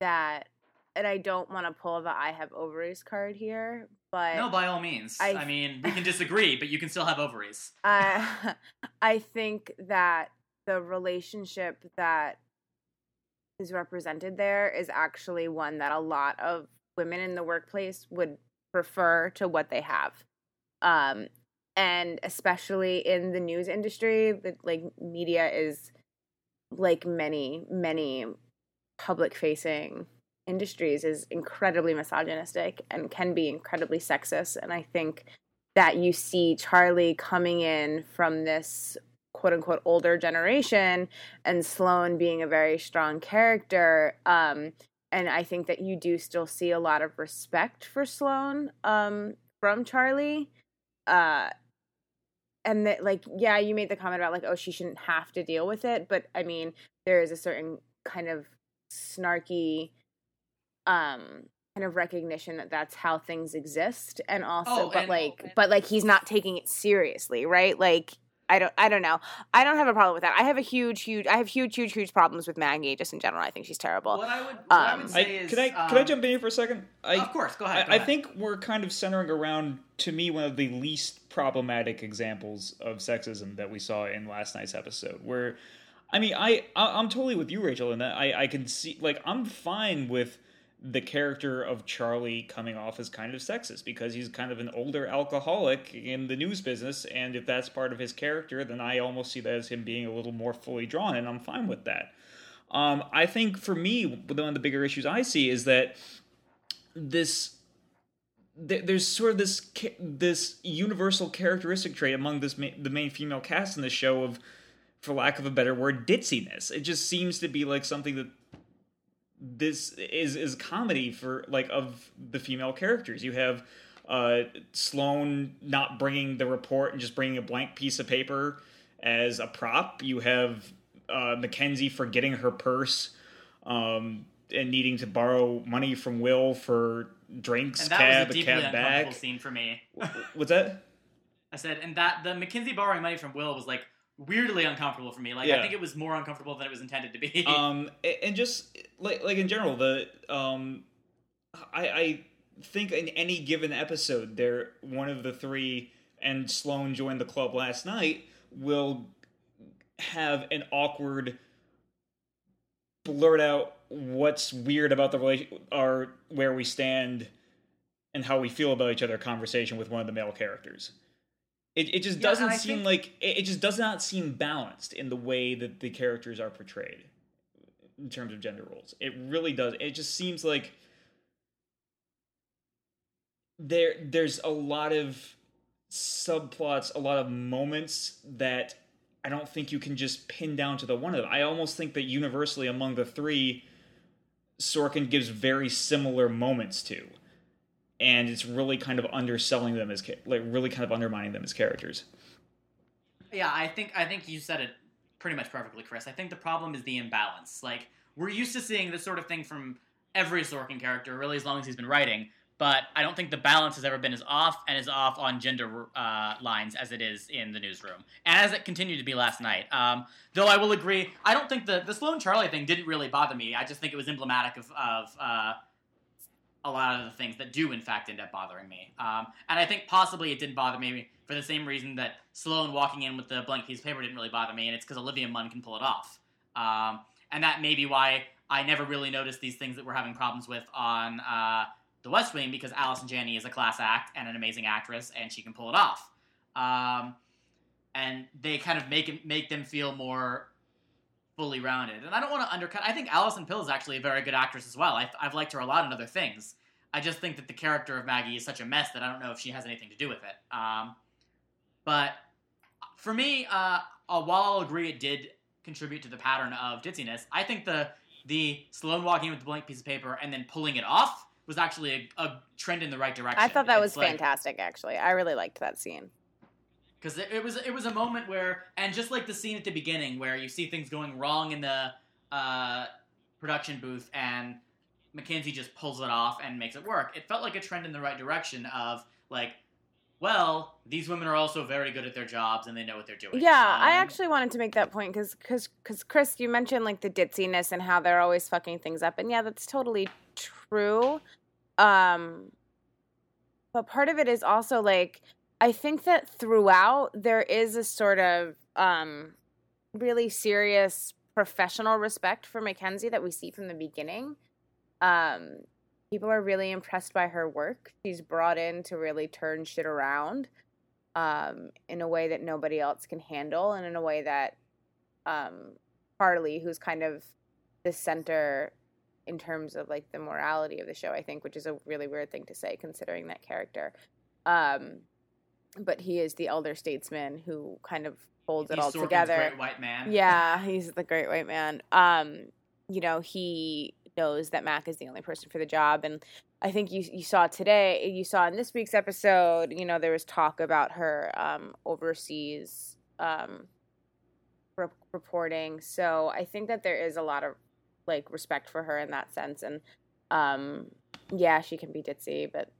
that, and I don't want to pull the "I have ovaries" card here, but No, by all means. I- I, mean, we can disagree, but you can still have ovaries. I I think that the relationship that is represented there is actually one that a lot of women in the workplace would prefer to what they have. Um and especially in the news industry, the like media is like many many public facing industries is incredibly misogynistic and can be incredibly sexist and I think that you see Charlie coming in from this quote unquote older generation and Sloan being a very strong character. Um, and I think that you do still see a lot of respect for Sloan um, from Charlie. Uh, and that, like, yeah, you made the comment about, like, oh, she shouldn't have to deal with it. But I mean, there is a certain kind of snarky um kind of recognition that that's how things exist and also Oh, but and- like but like he's not taking it seriously right like i don't i don't know i don't have a problem with that i have a huge huge i have huge huge huge problems with maggie just in general i think she's terrible What I would, what I Um, would I, is, could I could I um, jump in here for a second? I, of course, go ahead. I, go I ahead. think we're kind of centering around, to me, one of the least problematic examples of sexism that we saw in last night's episode. Where, I mean, I, I I'm totally with you, Rachel, in that I I can see like I'm fine with the character of Charlie coming off as kind of sexist because he's kind of an older alcoholic in the news business, and if that's part of his character, then I almost see that as him being a little more fully drawn, and I'm fine with that. Um, I think for me, one of the bigger issues I see is that this there's sort of this this universal characteristic trait among this ma- the main female cast in the show of for lack of a better word ditziness it just seems to be like something that this is is comedy for like of the female characters. You have uh sloan not bringing the report and just bringing a blank piece of paper as a prop. You have uh mackenzie forgetting her purse um and needing to borrow money from will for drinks And that cab was a a deeply cab uncomfortable bag. scene for me. what's that? I said, and that the Mackenzie borrowing money from Will was like weirdly uncomfortable for me. Like Yeah. I think it was more uncomfortable than it was intended to be. um and just like like in general the um i i think in any given episode there one of the three and sloan joined the club last night will have an awkward blurt out what's weird about the relation or where we stand and how we feel about each other conversation with one of the male characters it, it just Yeah, doesn't seem think- like it, it just does not seem balanced in the way that the characters are portrayed in terms of gender roles. It really does. It just seems like there there's a lot of subplots a lot of moments that i don't think you can just pin down to the one of them. I almost think that universally among the three sorkin gives very similar moments to and it's really kind of underselling them as like really kind of undermining them as characters Yeah, I think I think you said it pretty much perfectly, Chris. I think the problem is the imbalance. Like we're used to seeing this sort of thing from every Sorkin character, really, as long as he's been writing. But I don't think the balance has ever been as off and as off on gender uh, lines as it is in the newsroom, and as it continued to be last night. Um, though I will agree, I don't think the the Sloan Charlie thing didn't really bother me. I just think it was emblematic of of uh, a lot of the things that do in fact end up bothering me. Um, and I think possibly it didn't bother me for the same reason that Sloan walking in with the blank piece of paper didn't really bother me, and it's because Olivia Munn can pull it off. Um, and that may be why I never really noticed these things that we're having problems with on uh, The West Wing, because Allison Janney is a class act and an amazing actress, and she can pull it off. Um, and they kind of make it, make them feel more fully rounded. And I don't want to undercut. I think Alison Pill is actually a very good actress as well. I've, I've liked her a lot in other things. I just think that the character of Maggie is such a mess that I don't know if she has anything to do with it. Um, but for me, uh, uh, while I'll agree it did contribute to the pattern of ditziness, I think the the Sloan walking in with the blank piece of paper and then pulling it off was actually a, a trend in the right direction. I thought that It's was like- fantastic. Actually, I really liked that scene. Because it, it was it was a moment where and just like the scene at the beginning where you see things going wrong in the uh, production booth and Mackenzie just pulls it off and makes it work. It felt like a trend in the right direction of like, well, these women are also very good at their jobs and they know what they're doing. Yeah, I Um, actually wanted to make that point because because because Chris, you mentioned like the ditziness and how they're always fucking things up, and yeah, that's totally true. Um, but part of it is also like I think that throughout there is a sort of um really serious professional respect for Mackenzie that we see from the beginning. Um, people are really impressed by her work. She's brought in to really turn shit around um, in a way that nobody else can handle, and in a way that um, Charlie, who's kind of the center in terms of like the morality of the show, I think, which is a really weird thing to say considering that character. Um, but he is the elder statesman who kind of holds it he's all Sorkin's together. Great white man. Yeah, he's the great white man. Um, you know, he knows that Mac is the only person for the job, and I think you you saw today, you saw in this week's episode, you know, there was talk about her um, overseas um, re- reporting. So I think that there is a lot of like respect for her in that sense, and um, yeah, she can be ditzy, but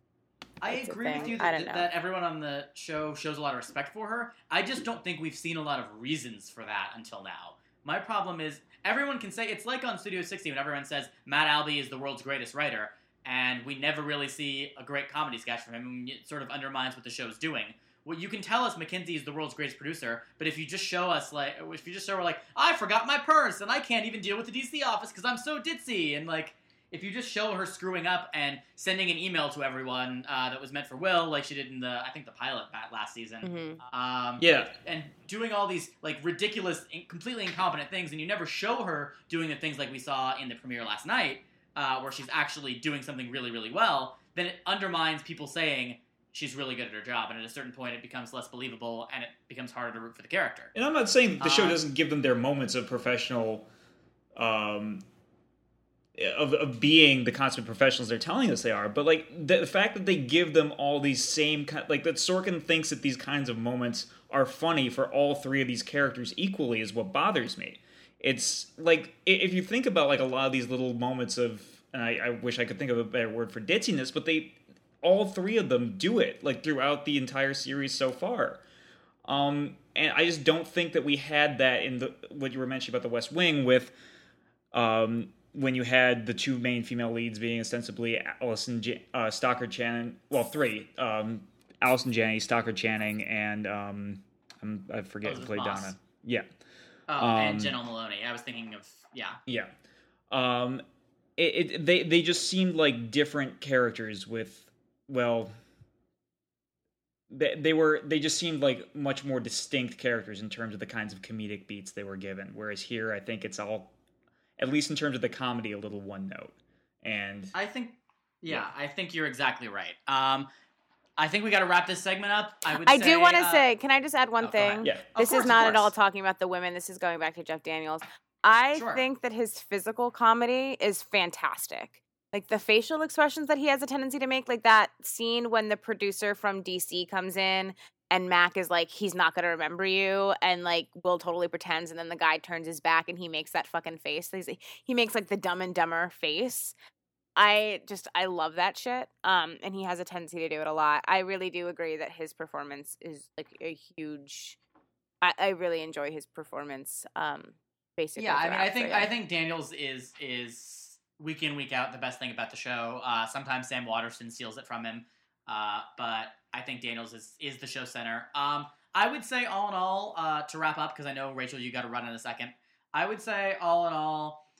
I agree with you that, that everyone on the show shows a lot of respect for her. I just don't think we've seen a lot of reasons for that until now. My problem is everyone can say it's like on Studio 60 when everyone says Matt Albie is the world's greatest writer, and we never really see a great comedy sketch from him. and It sort of undermines what the show's doing. Well, you can tell us Mackenzie is the world's greatest producer, but if you just show us like, if you just show her like, I forgot my purse and I can't even deal with the DC office because I'm so ditzy, and like, if you just show her screwing up and sending an email to everyone uh, that was meant for Will, like she did in the I think the pilot bat last season, mhm. um, Yeah, and doing all these like ridiculous, in- completely incompetent things, and you never show her doing the things like we saw in the premiere last night, uh, where she's actually doing something really, really well. then it undermines people saying she's really good at her job, and at a certain point, it becomes less believable, and it becomes harder to root for the character. And I'm not saying the show Uh, doesn't give them their moments of professional, um, of, of being the consummate professionals they're telling us they are. But like the, the fact that they give them all these same kind, like that Sorkin thinks that these kinds of moments are funny for all three of these characters equally is what bothers me. It's like if you think about like a lot of these little moments of, and I, I wish I could think of a better word for ditziness, but they all three of them do it like throughout the entire series so far. Um, and I just don't think that we had that in the what you were mentioning about the West Wing with um, when you had the two main female leads being ostensibly Allison J- uh, Stockard Channing, well, three, um, Allison Janney, Stockard Channing, and um, I'm, I forget who played Moss. Donna. Yeah, Oh, Um, and Janel Moloney. I was thinking of yeah. yeah. Um, it, it they they just seemed like different characters with well. They, they were they just seemed like much more distinct characters in terms of the kinds of comedic beats they were given. Whereas here, I think it's all, at least in terms of the comedy, a little one note. And I think, yeah, I think you're exactly right. Um, I think we got to wrap this segment up. I would. I say, do want to uh, say, can I just add one oh, thing? yeah, this course, is not at all talking about the women. This is going back to Jeff Daniels. I Sure. think that his physical comedy is fantastic. Like the facial expressions that he has a tendency to make, like that scene when the producer from DC comes in and Mac is like, he's not going to remember you. And like Will totally pretends. And then the guy turns his back and he makes that fucking face. He makes like the dumb and dumber face. I just I love that shit. Um, and he has a tendency to do it a lot. I really do agree that his performance is like a huge. I, I really enjoy his performance. Um, basically. Yeah, I mean, I think so, yeah. I think Daniels is is week in week out the best thing about the show. Uh, sometimes Sam Waterston steals it from him, uh, but I think Daniels is is the show center. Um, I would say all in all, uh, to wrap up because I know Rachel, you got to run in a second. I would say all in all,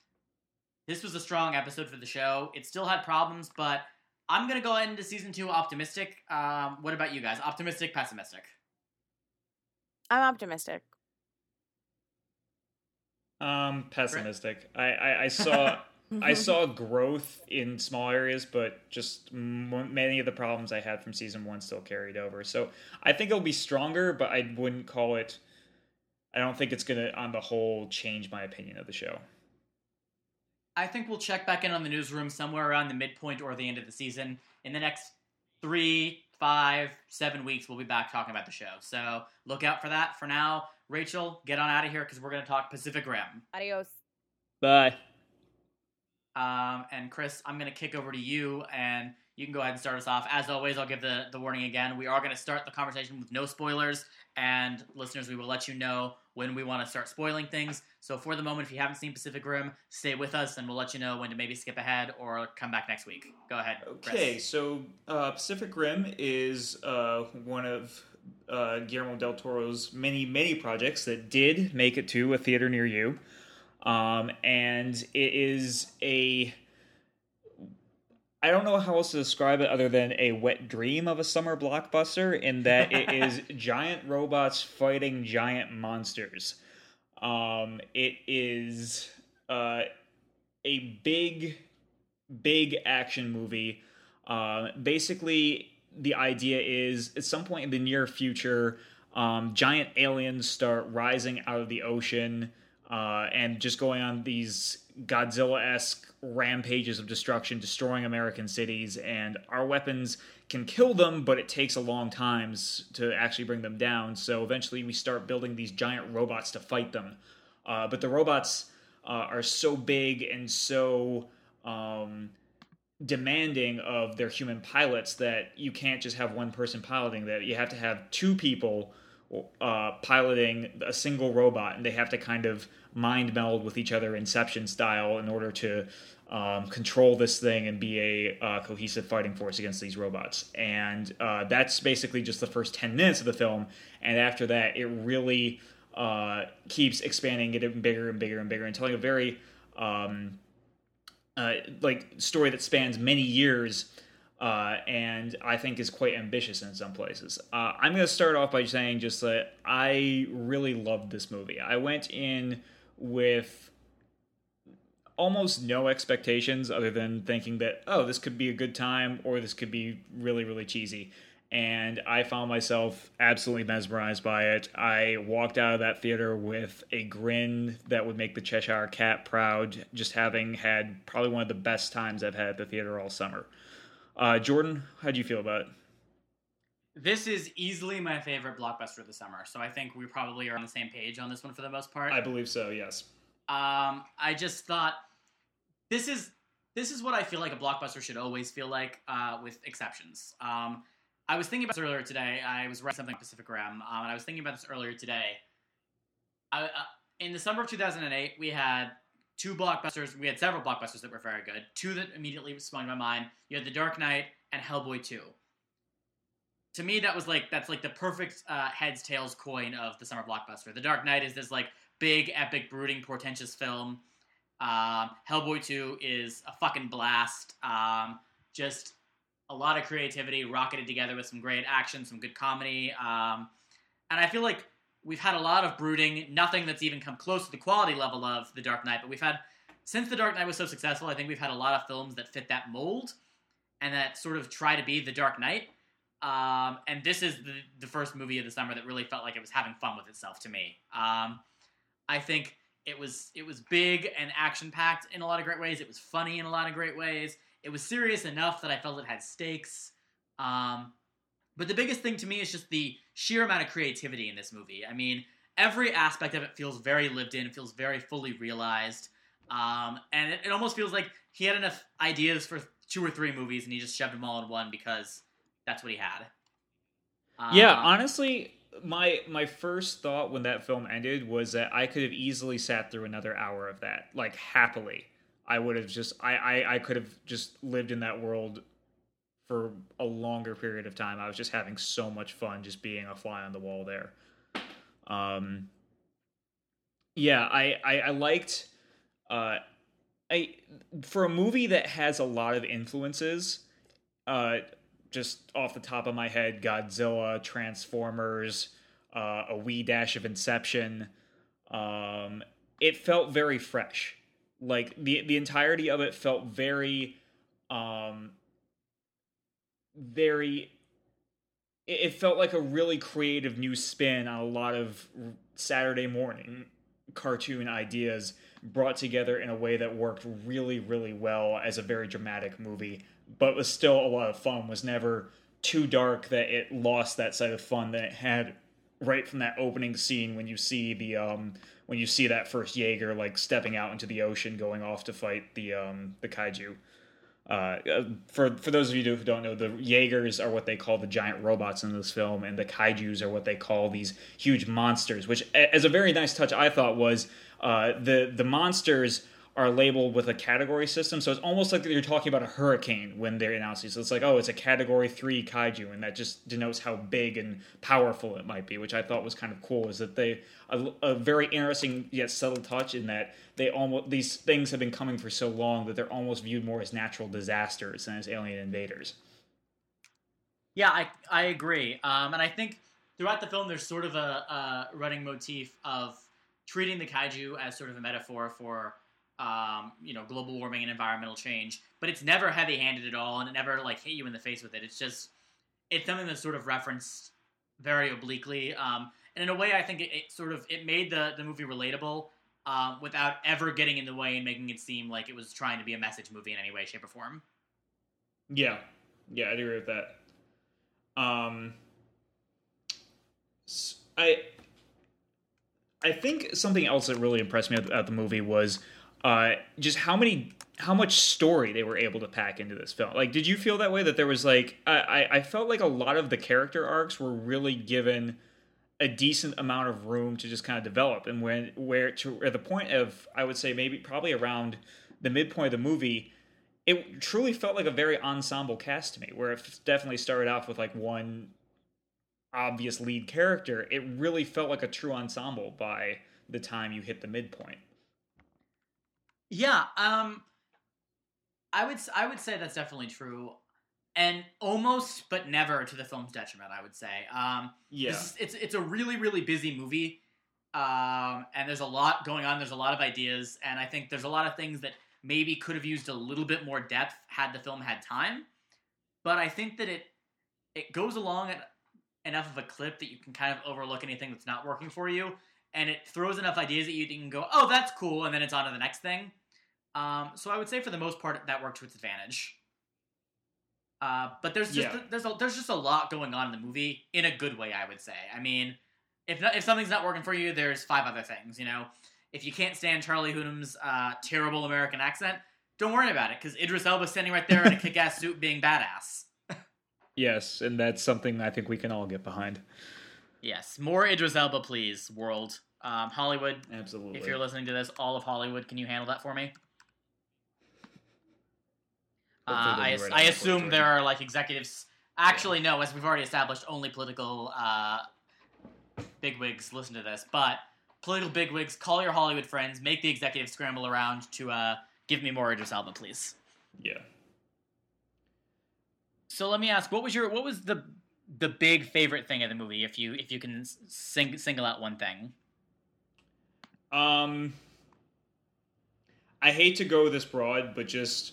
this was a strong episode for the show. It still had problems, but I'm gonna go into season two optimistic. Um, what about you guys? Optimistic, pessimistic? I'm optimistic. um, pessimistic. I I, I saw. I mm-hmm. saw growth in small areas, but just m- many of the problems I had from season one still carried over. So I think it'll be stronger, but I wouldn't call it. I don't think it's gonna, on the whole, change my opinion of the show. I think we'll check back in on the newsroom somewhere around the midpoint or the end of the season. In the next three, five, seven weeks, we'll be back talking about the show. So look out for that. For now, Rachel, get on out of here because we're going to talk Pacific Rim. Adios. Bye. Um, and Chris, I'm going to kick over to you, and you can go ahead and start us off. As always, I'll give the, the warning again. We are going to start the conversation with no spoilers, and listeners, we will let you know when we want to start spoiling things. So for the moment, if you haven't seen Pacific Rim, stay with us, and we'll let you know when to maybe skip ahead or come back next week. Go ahead. Chris. Okay, so uh, Pacific Rim is uh, one of uh, Guillermo del Toro's many, many projects that did make it to a theater near you. Um, and it is a. I don't know how else to describe it other than a wet dream of a summer blockbuster, in that it is giant robots fighting giant monsters. Um, it is uh, a big, big action movie. Uh, basically, the idea is at some point in the near future, um, giant aliens start rising out of the ocean uh, and just going on these Godzilla esque rampages of destruction, destroying American cities. And our weapons can kill them, but it takes a long time to actually bring them down. So eventually, we start building these giant robots to fight them. Uh, but the robots uh, are so big and so um, demanding of their human pilots that you can't just have one person piloting that. You have to have two people uh, piloting a single robot, and they have to kind of mind meld with each other, Inception style, in order to um, control this thing and be a uh, cohesive fighting force against these robots. And uh, that's basically just the first 10 minutes of the film. And after that, it really uh, keeps expanding, getting bigger and bigger and bigger, and telling a very um, uh, like story that spans many years. Uh, and I think is quite ambitious in some places. Uh, I'm going to start off by saying just that I really loved this movie. I went in with almost no expectations other than thinking that oh this could be a good time or this could be really really cheesy and i found myself absolutely mesmerized by it i walked out of that theater with a grin that would make the cheshire cat proud just having had probably one of the best times i've had at the theater all summer uh, jordan how do you feel about it This is easily my favorite blockbuster of the summer, so I think we probably are on the same page on this one for the most part. i believe so yes Um, I just thought this is this is what I feel like a blockbuster should always feel like, uh, with exceptions. Um, I was thinking about this earlier today. I was writing something on Pacific Rim, um, and I was thinking about this earlier today. I, uh, in the summer of 2008, we had two blockbusters. We had several blockbusters that were very good. Two that immediately sprung to my mind. You had The Dark Knight and Hellboy 2. To me, that was like that's like the perfect uh, heads tails coin of the summer blockbuster. The Dark Knight is this like big, epic, brooding, portentous film. Um, Hellboy 2 is a fucking blast. Um, just a lot of creativity rocketed together with some great action, some good comedy. Um, and I feel like we've had a lot of brooding, nothing that's even come close to the quality level of The Dark Knight, but we've had, since The Dark Knight was so successful, I think we've had a lot of films that fit that mold and that sort of try to be The Dark Knight. Um, and this is the, the first movie of the summer that really felt like it was having fun with itself to me. Um, I think it was it was big and action packed in a lot of great ways. It was funny in a lot of great ways. It was serious enough that I felt it had stakes. Um, but the biggest thing to me is just the sheer amount of creativity in this movie. I mean, every aspect of it feels very lived in, feels very fully realized. Um, and it, it almost feels like he had enough ideas for two or three movies and he just shoved them all in one because that's what he had. yeah Um, honestly my my first thought when that film ended was that i could have easily sat through another hour of that like happily i would have just i i, I could have just lived in that world for a longer period of time i was just having so much fun just being a fly on the wall there um yeah i i, I liked uh i for a movie that has a lot of influences uh just off the top of my head, Godzilla, Transformers, uh, a wee dash of Inception. Um, it felt very fresh. Like the the entirety of it felt very, um, very. It felt like a really creative new spin on a lot of Saturday morning cartoon ideas brought together in a way that worked really, really well as a very dramatic movie but was still a lot of fun. Was never too dark that it lost that side of fun that it had right from that opening scene when you see the um when you see that first Jaeger like stepping out into the ocean going off to fight the um the kaiju. Uh, for for those of you who don't know, the Jaegers are what they call the giant robots in this film, and the kaiju's are what they call these huge monsters. Which, as a very nice touch, I thought was uh, the the monsters are labeled with a category system. So it's almost like you're talking about a hurricane when they're announcing. So it's like, oh, it's a category three kaiju, and that just denotes how big and powerful it might be, which I thought was kind of cool. Is that they a, a very interesting yet subtle touch in that they almost these things have been coming for so long that they're almost viewed more as natural disasters than as alien invaders. Yeah, I I agree, um, and I think throughout the film there's sort of a, a running motif of treating the kaiju as sort of a metaphor for um, you know global warming and environmental change, but it's never heavy-handed at all, and it never like hit you in the face with it. It's just it's something that's sort of referenced very obliquely, um, and in a way, I think it, it sort of it made the the movie relatable. Um, without ever getting in the way and making it seem like it was trying to be a message movie in any way, shape, or form. Yeah, yeah, I agree with that. Um, I I think something else that really impressed me about the movie was uh, just how many how much story they were able to pack into this film. Like, did you feel that way? That there was like I I felt like a lot of the character arcs were really given a decent amount of room to just kind of develop, and when where to at the point of I would say maybe probably around the midpoint of the movie. It truly felt like a very ensemble cast to me, where it definitely started off with like one obvious lead character. It really felt like a true ensemble by the time you hit the midpoint. Yeah, um, I would I would say that's definitely true, and almost but never to the film's detriment. I would say. Um, Yeah, is- it's it's a really really busy movie, um, and there's a lot going on. There's a lot of ideas, and I think there's a lot of things that maybe could have used a little bit more depth had the film had time. But I think that it it goes along at enough of a clip that you can kind of overlook anything that's not working for you, and it throws enough ideas at you that you can go, "Oh, that's cool," and then it's on to the next thing. Um, so I would say for the most part that worked to its advantage. Uh, but there's just Yeah. there's a, there's just a lot going on in the movie in a good way. I would say. I mean, if not, if something's not working for you, there's five other things. You know, if you can't stand Charlie Hunnam's uh, terrible American accent, don't worry about it because Idris Elba's standing right there in a kick-ass suit, being badass. Yes, and that's something I think we can all get behind. Yes, more Idris Elba, please, world. Um, Hollywood, Absolutely. if you're listening to this, all of Hollywood, can you handle that for me? Uh, I, they'll as- be right I assume there are like executives. Actually, no, as we've already established, only political uh, bigwigs listen to this. But political bigwigs, call your Hollywood friends, make the executive scramble around to uh, give me more Idris Elba, please. Yeah. So let me ask, what was your what was the the big favorite thing of the movie? If you if you can sing, single out one thing. Um, I hate to go this broad, but just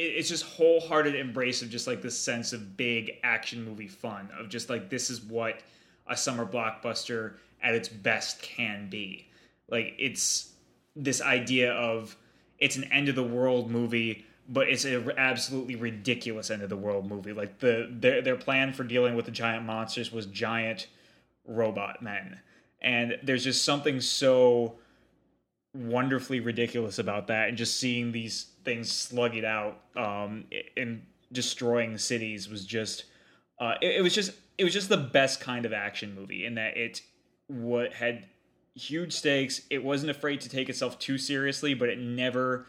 it's just wholehearted embrace of just like this sense of big action movie fun of just like this is what a summer blockbuster at its best can be. Like it's this idea of it's an end of the world movie but it's an absolutely ridiculous end of the world movie. Like the their their plan for dealing with the giant monsters was giant robot men, and there's just something so wonderfully ridiculous about that, and just seeing these things slug it out um, and destroying cities was just uh, it, it was just it was just the best kind of action movie in that it what had huge stakes. It wasn't afraid to take itself too seriously, but it never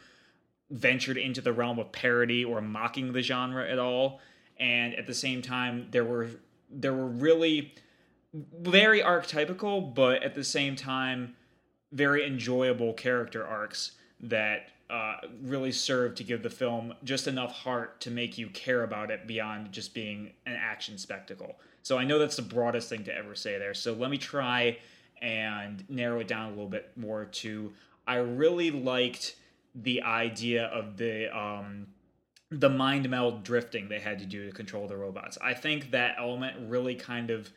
ventured into the realm of parody or mocking the genre at all and at the same time there were there were really very archetypical but at the same time very enjoyable character arcs that uh, really serve to give the film just enough heart to make you care about it beyond just being an action spectacle so i know that's the broadest thing to ever say there so let me try and narrow it down a little bit more to i really liked the idea of the um the mind meld drifting they had to do to control the robots. I think that element really kind of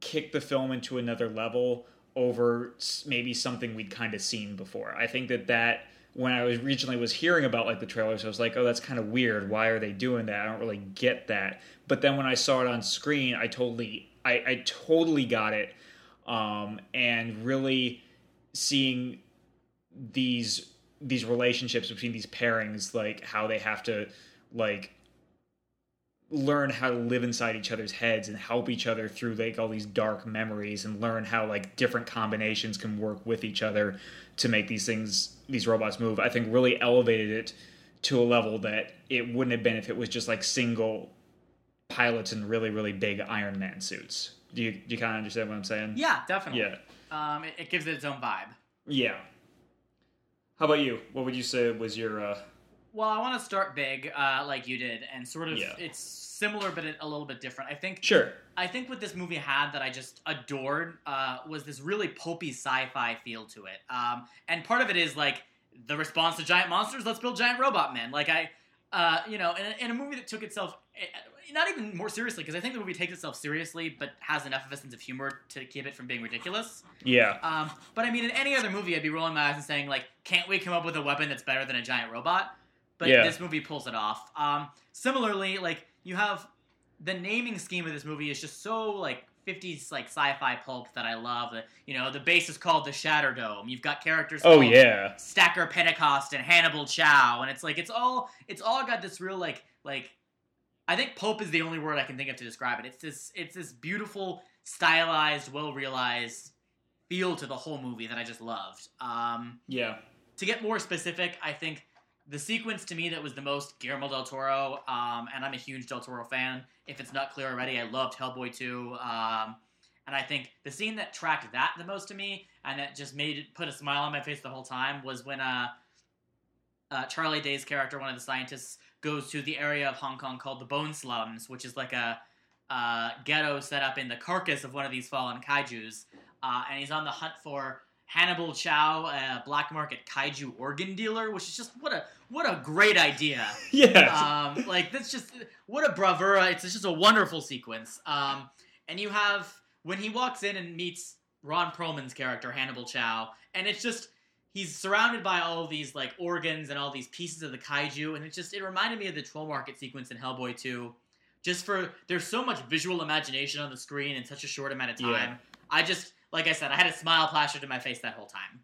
kicked the film into another level over maybe something we'd kind of seen before. I think that that when I was originally was hearing about like the trailers, I was like, oh, that's kind of weird. Why are they doing that? I don't really get that. But then when I saw it on screen, I totally, I, I totally got it, um, and really seeing these these relationships between these pairings like how they have to like learn how to live inside each other's heads and help each other through like all these dark memories and learn how like different combinations can work with each other to make these things these robots move. I think really elevated it to a level that it wouldn't have been if it was just like single pilots in really really big iron man suits. Do you do you kind of understand what i'm saying? Yeah, definitely. yeah. Um, it, it gives it its own vibe. yeah. How about you? What would you say was your uh Well, I want to start big, uh, like you did, and sort of Yeah. it's similar but a little bit different. I think sure I think what this movie had that I just adored uh, was this really pulpy sci-fi feel to it. Um, and part of it is like the response to giant monsters. Let's build giant robot men. Like I, uh, you know, in a, in a movie that took itself eh, not even more seriously because I think the movie takes itself seriously, but has enough of a sense of humor to keep it from being ridiculous. yeah Um, but I mean, in any other movie, I'd be rolling my eyes and saying like, "Can't we come up with a weapon that's better than a giant robot?" But Yeah. this movie pulls it off. Um, similarly, like you have the naming scheme of this movie is just so like 50s like sci-fi pulp that I love. That you know, the base is called the Shatter Dome. You've got characters. oh yeah Stacker Pentecost and Hannibal Chow, and it's like it's all it's all got this real like like I think pulp is the only word I can think of to describe it. It's this it's this beautiful, stylized, well realized feel to the whole movie that I just loved. Um, yeah to get more specific, I think the sequence to me that was the most Guillermo del Toro, um, and I'm a huge del Toro fan. If it's not clear already, I loved Hellboy 2. Um, and I think the scene that tracked that the most to me, and that just made it put a smile on my face the whole time, was when uh, uh, Charlie Day's character, one of the scientists, goes to the area of Hong Kong called the Bone Slums, which is like a uh, ghetto set up in the carcass of one of these fallen kaiju's. Uh, and he's on the hunt for Hannibal Chow, a black market kaiju organ dealer, which is just what a what a great idea. Yeah. Um, like that's just what a bravura. It's just a wonderful sequence. Um, and you have when he walks in and meets Ron Perlman's character Hannibal Chow, and it's just he's surrounded by all of these like organs and all these pieces of the kaiju, and it just it reminded me of the troll market sequence in Hellboy 2. Just for there's so much visual imagination on the screen in such a short amount of time. Yeah. I just like I said, I had a smile plastered to my face that whole time.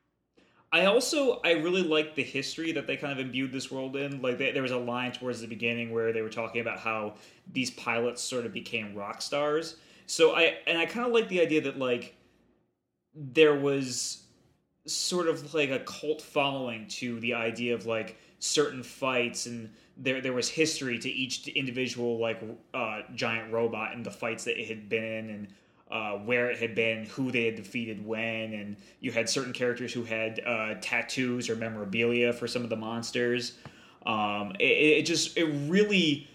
I also I really liked the history that they kind of imbued this world in. Like they, there was a line towards the beginning where they were talking about how these pilots sort of became rock stars. So I and I kind of like the idea that like there was sort of like a cult following to the idea of like certain fights and there there was history to each individual like uh, giant robot and the fights that it had been in and uh, where it had been, who they had defeated when, and you had certain characters who had uh, tattoos or memorabilia for some of the monsters. Um, it, it just it really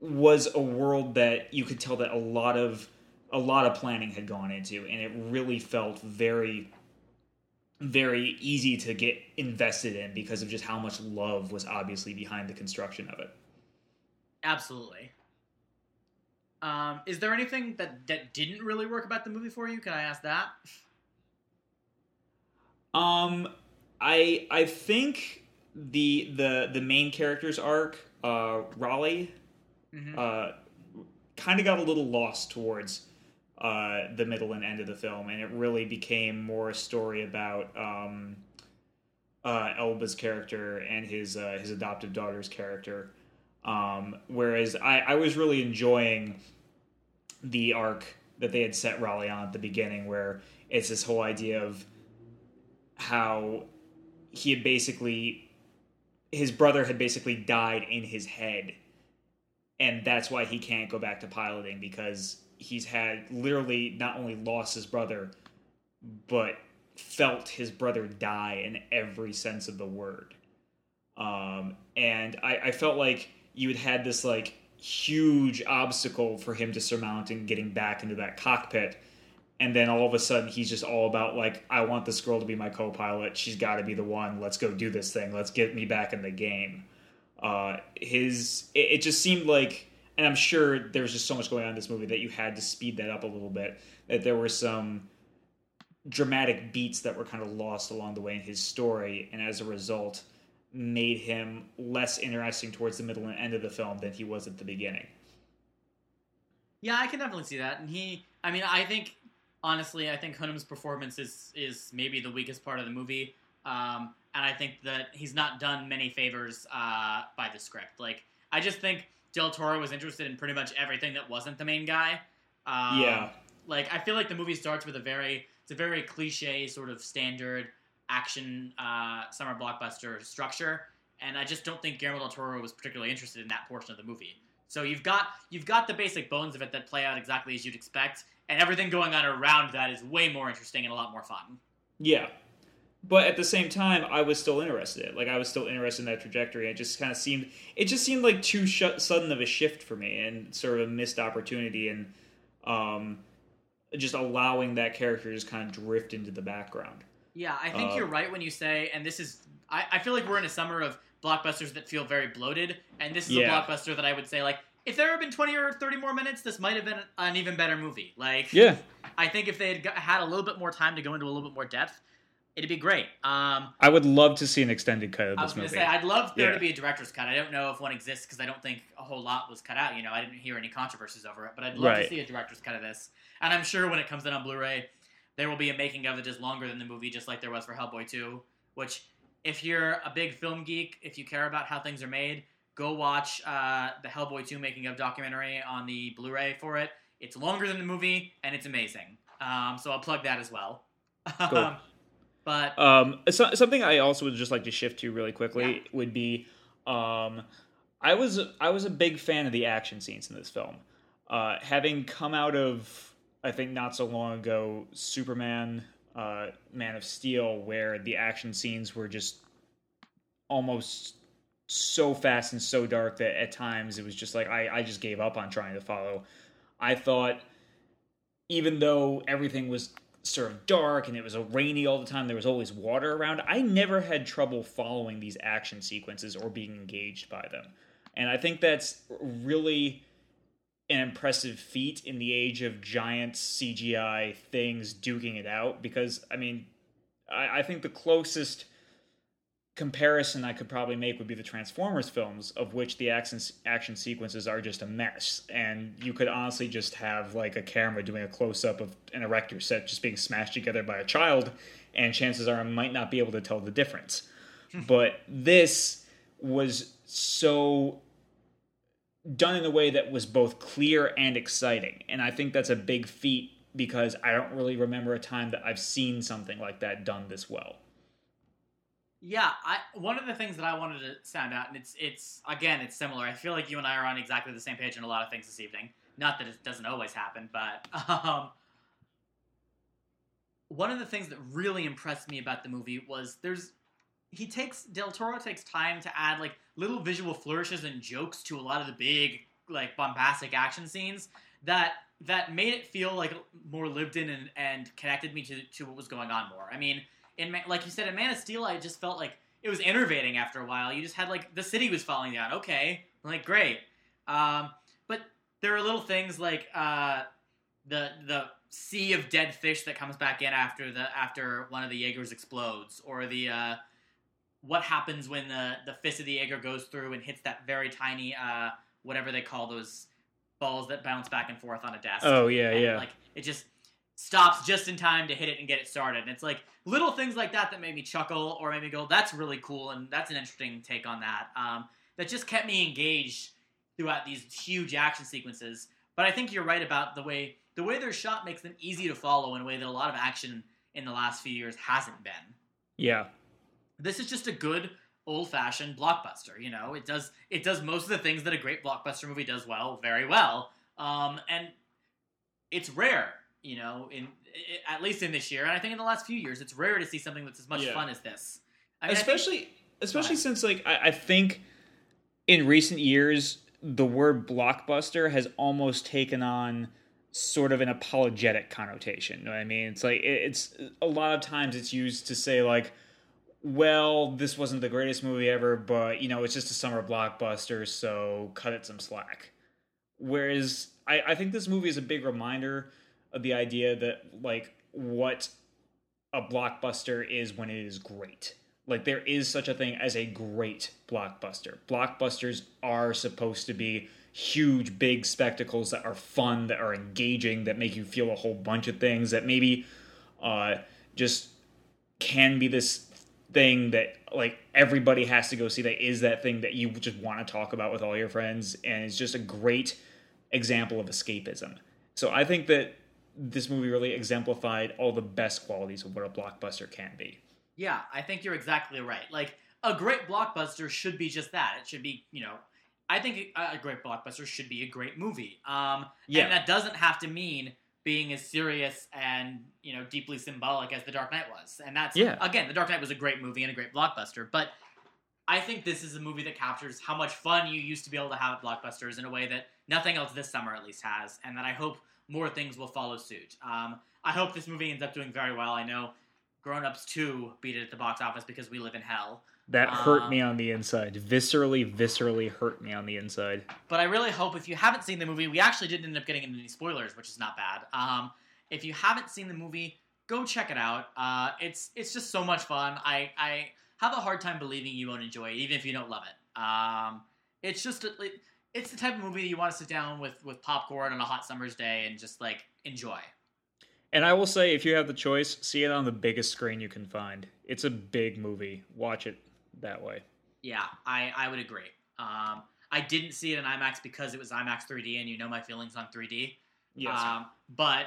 was a world that you could tell that a lot of a lot of planning had gone into, and it really felt very very easy to get invested in because of just how much love was obviously behind the construction of it. Absolutely. Um, is there anything that that didn't really work about the movie for you? Can I ask that? Um, I I think the the the main character's arc, uh, Raleigh, Mhm. uh, kind of got a little lost towards uh, the middle and end of the film, and it really became more a story about um, uh, Elba's character and his uh, his adoptive daughter's character. Um, whereas I, I was really enjoying the arc that they had set Raleigh on at the beginning, where it's this whole idea of how he had basically his brother had basically died in his head. And that's why he can't go back to piloting because he's had literally not only lost his brother but felt his brother die in every sense of the word. Um, and I, I felt like you had had this like huge obstacle for him to surmount and getting back into that cockpit. And then all of a sudden he's just all about like i want this girl to be my co-pilot. She's got to be the one. Let's go do this thing. Let's get me back in the game. Uh, his it, it just seemed like and i'm sure there was just so much going on in this movie that you had to speed that up a little bit that there were some dramatic beats that were kind of lost along the way in his story. And as a result made him less interesting towards the middle and end of the film than he was at the beginning Yeah, I can definitely see that. And he, I mean, I think honestly, I think Hunnam's performance is is maybe the weakest part of the movie. Um, and I think that he's not done many favors uh, by the script. Like, I just think Del Toro was interested in pretty much everything that wasn't the main guy. Um, Yeah. Like, I feel like the movie starts with a very, it's a very cliche sort of standard action uh, summer blockbuster structure, and I just don't think Guillermo del Toro was particularly interested in that portion of the movie. So you've got you've got the basic bones of it that play out exactly as you'd expect, and everything going on around that is way more interesting and a lot more fun. Yeah. But at the same time, I was still interested. Like I was still interested in that trajectory. It just kind of seemed it just seemed like too sh- sudden of a shift for me, and sort of a missed opportunity, and um, just allowing that character to just kind of drift into the background. Yeah, I think you're right when you say, and this is, I, I feel like we're in a summer of blockbusters that feel very bloated, and this is Yeah. a blockbuster that I would say, like, if there had been 20 or 30 more minutes, this might have been an even better movie. Like, Yeah. I think if they had had a little bit more time to go into a little bit more depth, it'd be great. Um, I would love to see an extended cut of I was movie. Say, I'd love there Yeah. to be a director's cut. I don't know if one exists because I don't think a whole lot was cut out. You know, I didn't hear any controversies over it, but I'd love to see a director's cut of this. And I'm sure when it comes in on Blu-ray, there will be a making of that is longer than the movie, just like there was for Hellboy 2. Which, if you're a big film geek, if you care about how things are made, go watch uh, the Hellboy 2 making of documentary on the Blu-ray for it. It's longer than the movie, and it's amazing. Um, so I'll plug that as well. Cool. but Um, so, something I also would just like to shift to really quickly would be, um, I was I was a big fan of the action scenes in this film. Uh, having come out of I think not so long ago, Superman, uh, Man of Steel, where the action scenes were just almost so fast and so dark that at times it was just like I, I just gave up on trying to follow. I thought even though everything was sort of dark and it was rainy all the time. There was always water around. I never had trouble following these action sequences or being engaged by them. And I think that's really an impressive feat in the age of giant CGI things duking it out. Because, I mean, I, I think the closest comparison I could probably make would be the Transformers films, of which the action action sequences are just a mess, and you could honestly just have like a camera doing a close up of an erector set just being smashed together by a child, and chances are I might not be able to tell the difference. but this was so done in a way that was both clear and exciting, and I think that's a big feat because I don't really remember a time that I've seen something like that done this well. Yeah, I one of the things that I wanted to sound out, and it's it's again, it's similar. I feel like you and I are on exactly the same page in a lot of things this evening. Not that it doesn't always happen, but um, one of the things that really impressed me about the movie was there's he takes Del Toro takes time to add like little visual flourishes and jokes to a lot of the big like bombastic action scenes that that made it feel like more lived in and, and connected me to, to what was going on more. I mean, in like you said in Man of Steel, I just felt like it was enervating after a while. You just had like the city was falling down. Okay, like great. Um, but there are little things like uh, the the sea of dead fish that comes back in after the after one of the Jaegers explodes, or the uh, what happens when the the fist of the Jaeger goes through and hits that very tiny uh, whatever they call those balls that bounce back and forth on a desk. Oh yeah, and, yeah. Like it just stops just in time to hit it and get it started. And it's like little things like that that made me chuckle or made me go, "That's really cool," and that's an interesting take on that. Um, that just kept me engaged throughout these huge action sequences. But I think you're right about the way the way they're shot makes them easy to follow in a way that a lot of action in the last few years hasn't been. Yeah. This is just a good old fashioned blockbuster. You know, it does it does most of the things that a great blockbuster movie does well, very well. Um, and it's rare you know, in at least in this year, and I think in the last few years, it's rare to see something that's as much Yeah. fun as this. I mean, especially think- especially since like I, I think in recent years the word blockbuster has almost taken on sort of an apologetic connotation. You know what I mean? It's like it, it's a lot of times it's used to say like well, this wasn't the greatest movie ever, but you know, it's just a summer blockbuster, so cut it some slack. Whereas I, I think this movie is a big reminder of the idea that like what a blockbuster is when it is great. Like there is such a thing as a great blockbuster. Blockbusters are supposed to be huge, big spectacles that are fun, that are engaging, that make you feel a whole bunch of things, that maybe uh, just can be this thing that like everybody has to go see. That is that thing that you just want to talk about with all your friends, and it's just a great example of escapism. So I think that this movie really exemplified all the best qualities of what a blockbuster can be. Yeah, I think you're exactly right. Like a great blockbuster should be just that. It should be, you know, I think a, great blockbuster should be a great movie. Um, Yeah. and that doesn't have to mean being as serious and you know deeply symbolic as The Dark Knight was. And that's Yeah. again, The Dark Knight was a great movie and a great blockbuster, but I think this is a movie that captures how much fun you used to be able to have at blockbusters in a way that nothing else this summer at least has, and that I hope more things will follow suit. Um, I hope this movie ends up doing very well. I know Grown Ups 2 beat it at the box office because we live in hell. That hurt Um, me on the inside. Viscerally, viscerally hurt me on the inside. But I really hope if you haven't seen the movie, we actually didn't end up getting into any spoilers, which is not bad. Um, if you haven't seen the movie, go check it out. Uh, it's it's just so much fun. I I have a hard time believing you won't enjoy it, even if you don't love it. Um, it's just it, it's the type of movie that you want to sit down with with popcorn on a hot summer's day and just like enjoy. And I will say, if you have the choice, see it on the biggest screen you can find. It's a big movie. Watch it that way. Yeah, I, I would agree. Um, I didn't see it in IMAX because it was IMAX 3D, and you know my feelings on 3D. Yes. Um, but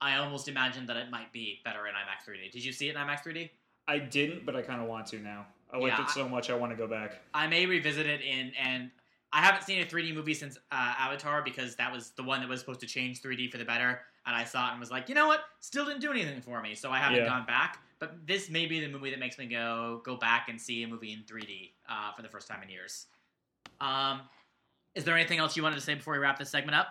I almost imagined that it might be better in IMAX 3D. Did you see it in IMAX 3D? I didn't, but I kind of want to now. I liked Yeah, it so much, I want to go back. I may revisit it in, and I haven't seen a 3D movie since uh, Avatar because that was the one that was supposed to change 3D for the better. And I saw it and was like, you know what? Still didn't do anything for me, so I haven't Yeah. gone back. But this may be the movie that makes me go go back and see a movie in 3D uh, for the first time in years. Um, is there anything else you wanted to say before we wrap this segment up?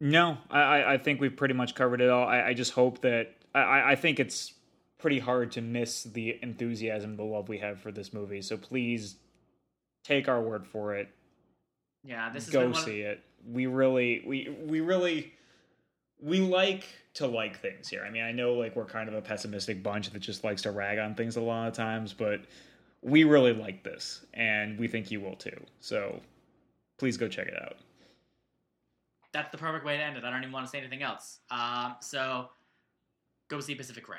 No, I, I think we've pretty much covered it all. I, I just hope that I, I think it's pretty hard to miss the enthusiasm, the love we have for this movie. So please take our word for it. Yeah, this is go see it. We really, we we really, we like to like things here. I mean, I know like we're kind of a pessimistic bunch that just likes to rag on things a lot of times, but we really like this, and we think you will too. So please go check it out that's the perfect way to end it. I don't even want to say anything else. Um, so go see Pacific Rim.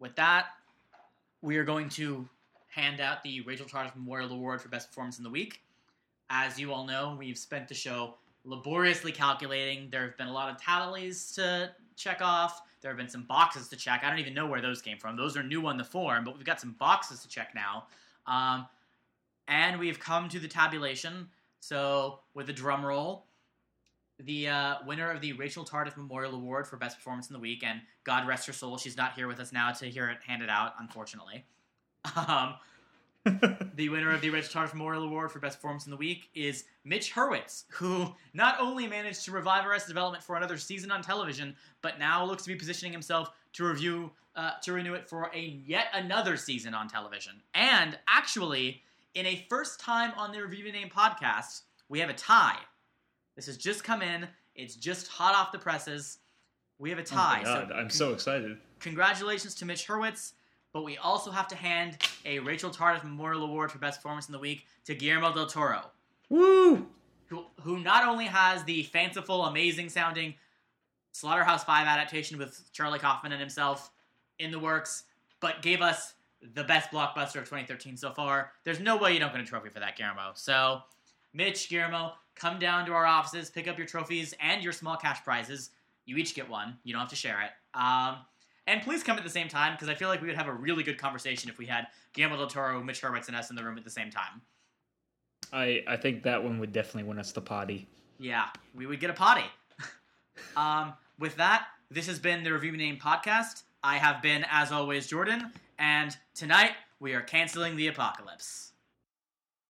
With that, we are going to hand out the Rachel Charles Memorial Award for Best Performance in the Week. As you all know, we've spent the show laboriously calculating. There have been a lot of tallies to check off. There have been some boxes to check. I don't even know where those came from. Those are new on the form, but we've got some boxes to check now. Um, and we've come to the tabulation. So, with a drum roll, the uh, winner of the Rachel Tardif Memorial Award for Best Performance in the Week, and God rest her soul, she's not here with us now to hear it handed out, unfortunately. Um, the winner of the Rachel Tardif Memorial Award for Best Performance in the Week is Mitch Hurwitz, who not only managed to revive Arrested Development for another season on television, but now looks to be positioning himself to review uh, to renew it for a yet another season on television. And actually, in a first time on the Review Name podcast, we have a tie this has just come in. It's just hot off the presses. We have a tie. Oh God, so I'm so excited. Congratulations to Mitch Hurwitz. But we also have to hand a Rachel Tardif Memorial Award for Best Performance in the Week to Guillermo del Toro. Woo! Who, who not only has the fanciful, amazing sounding Slaughterhouse 5 adaptation with Charlie Kaufman and himself in the works, but gave us the best blockbuster of 2013 so far. There's no way you don't get a trophy for that, Guillermo. So, Mitch, Guillermo, come down to our offices, pick up your trophies and your small cash prizes. You each get one. You don't have to share it. Um, and please come at the same time because I feel like we would have a really good conversation if we had Guillermo del Toro, Mitch Hurwitz, and us in the room at the same time. I I think that one would definitely win us the potty. Yeah, we would get a potty. um, with that, this has been the Review Name podcast. I have been, as always, Jordan, and tonight we are canceling the apocalypse.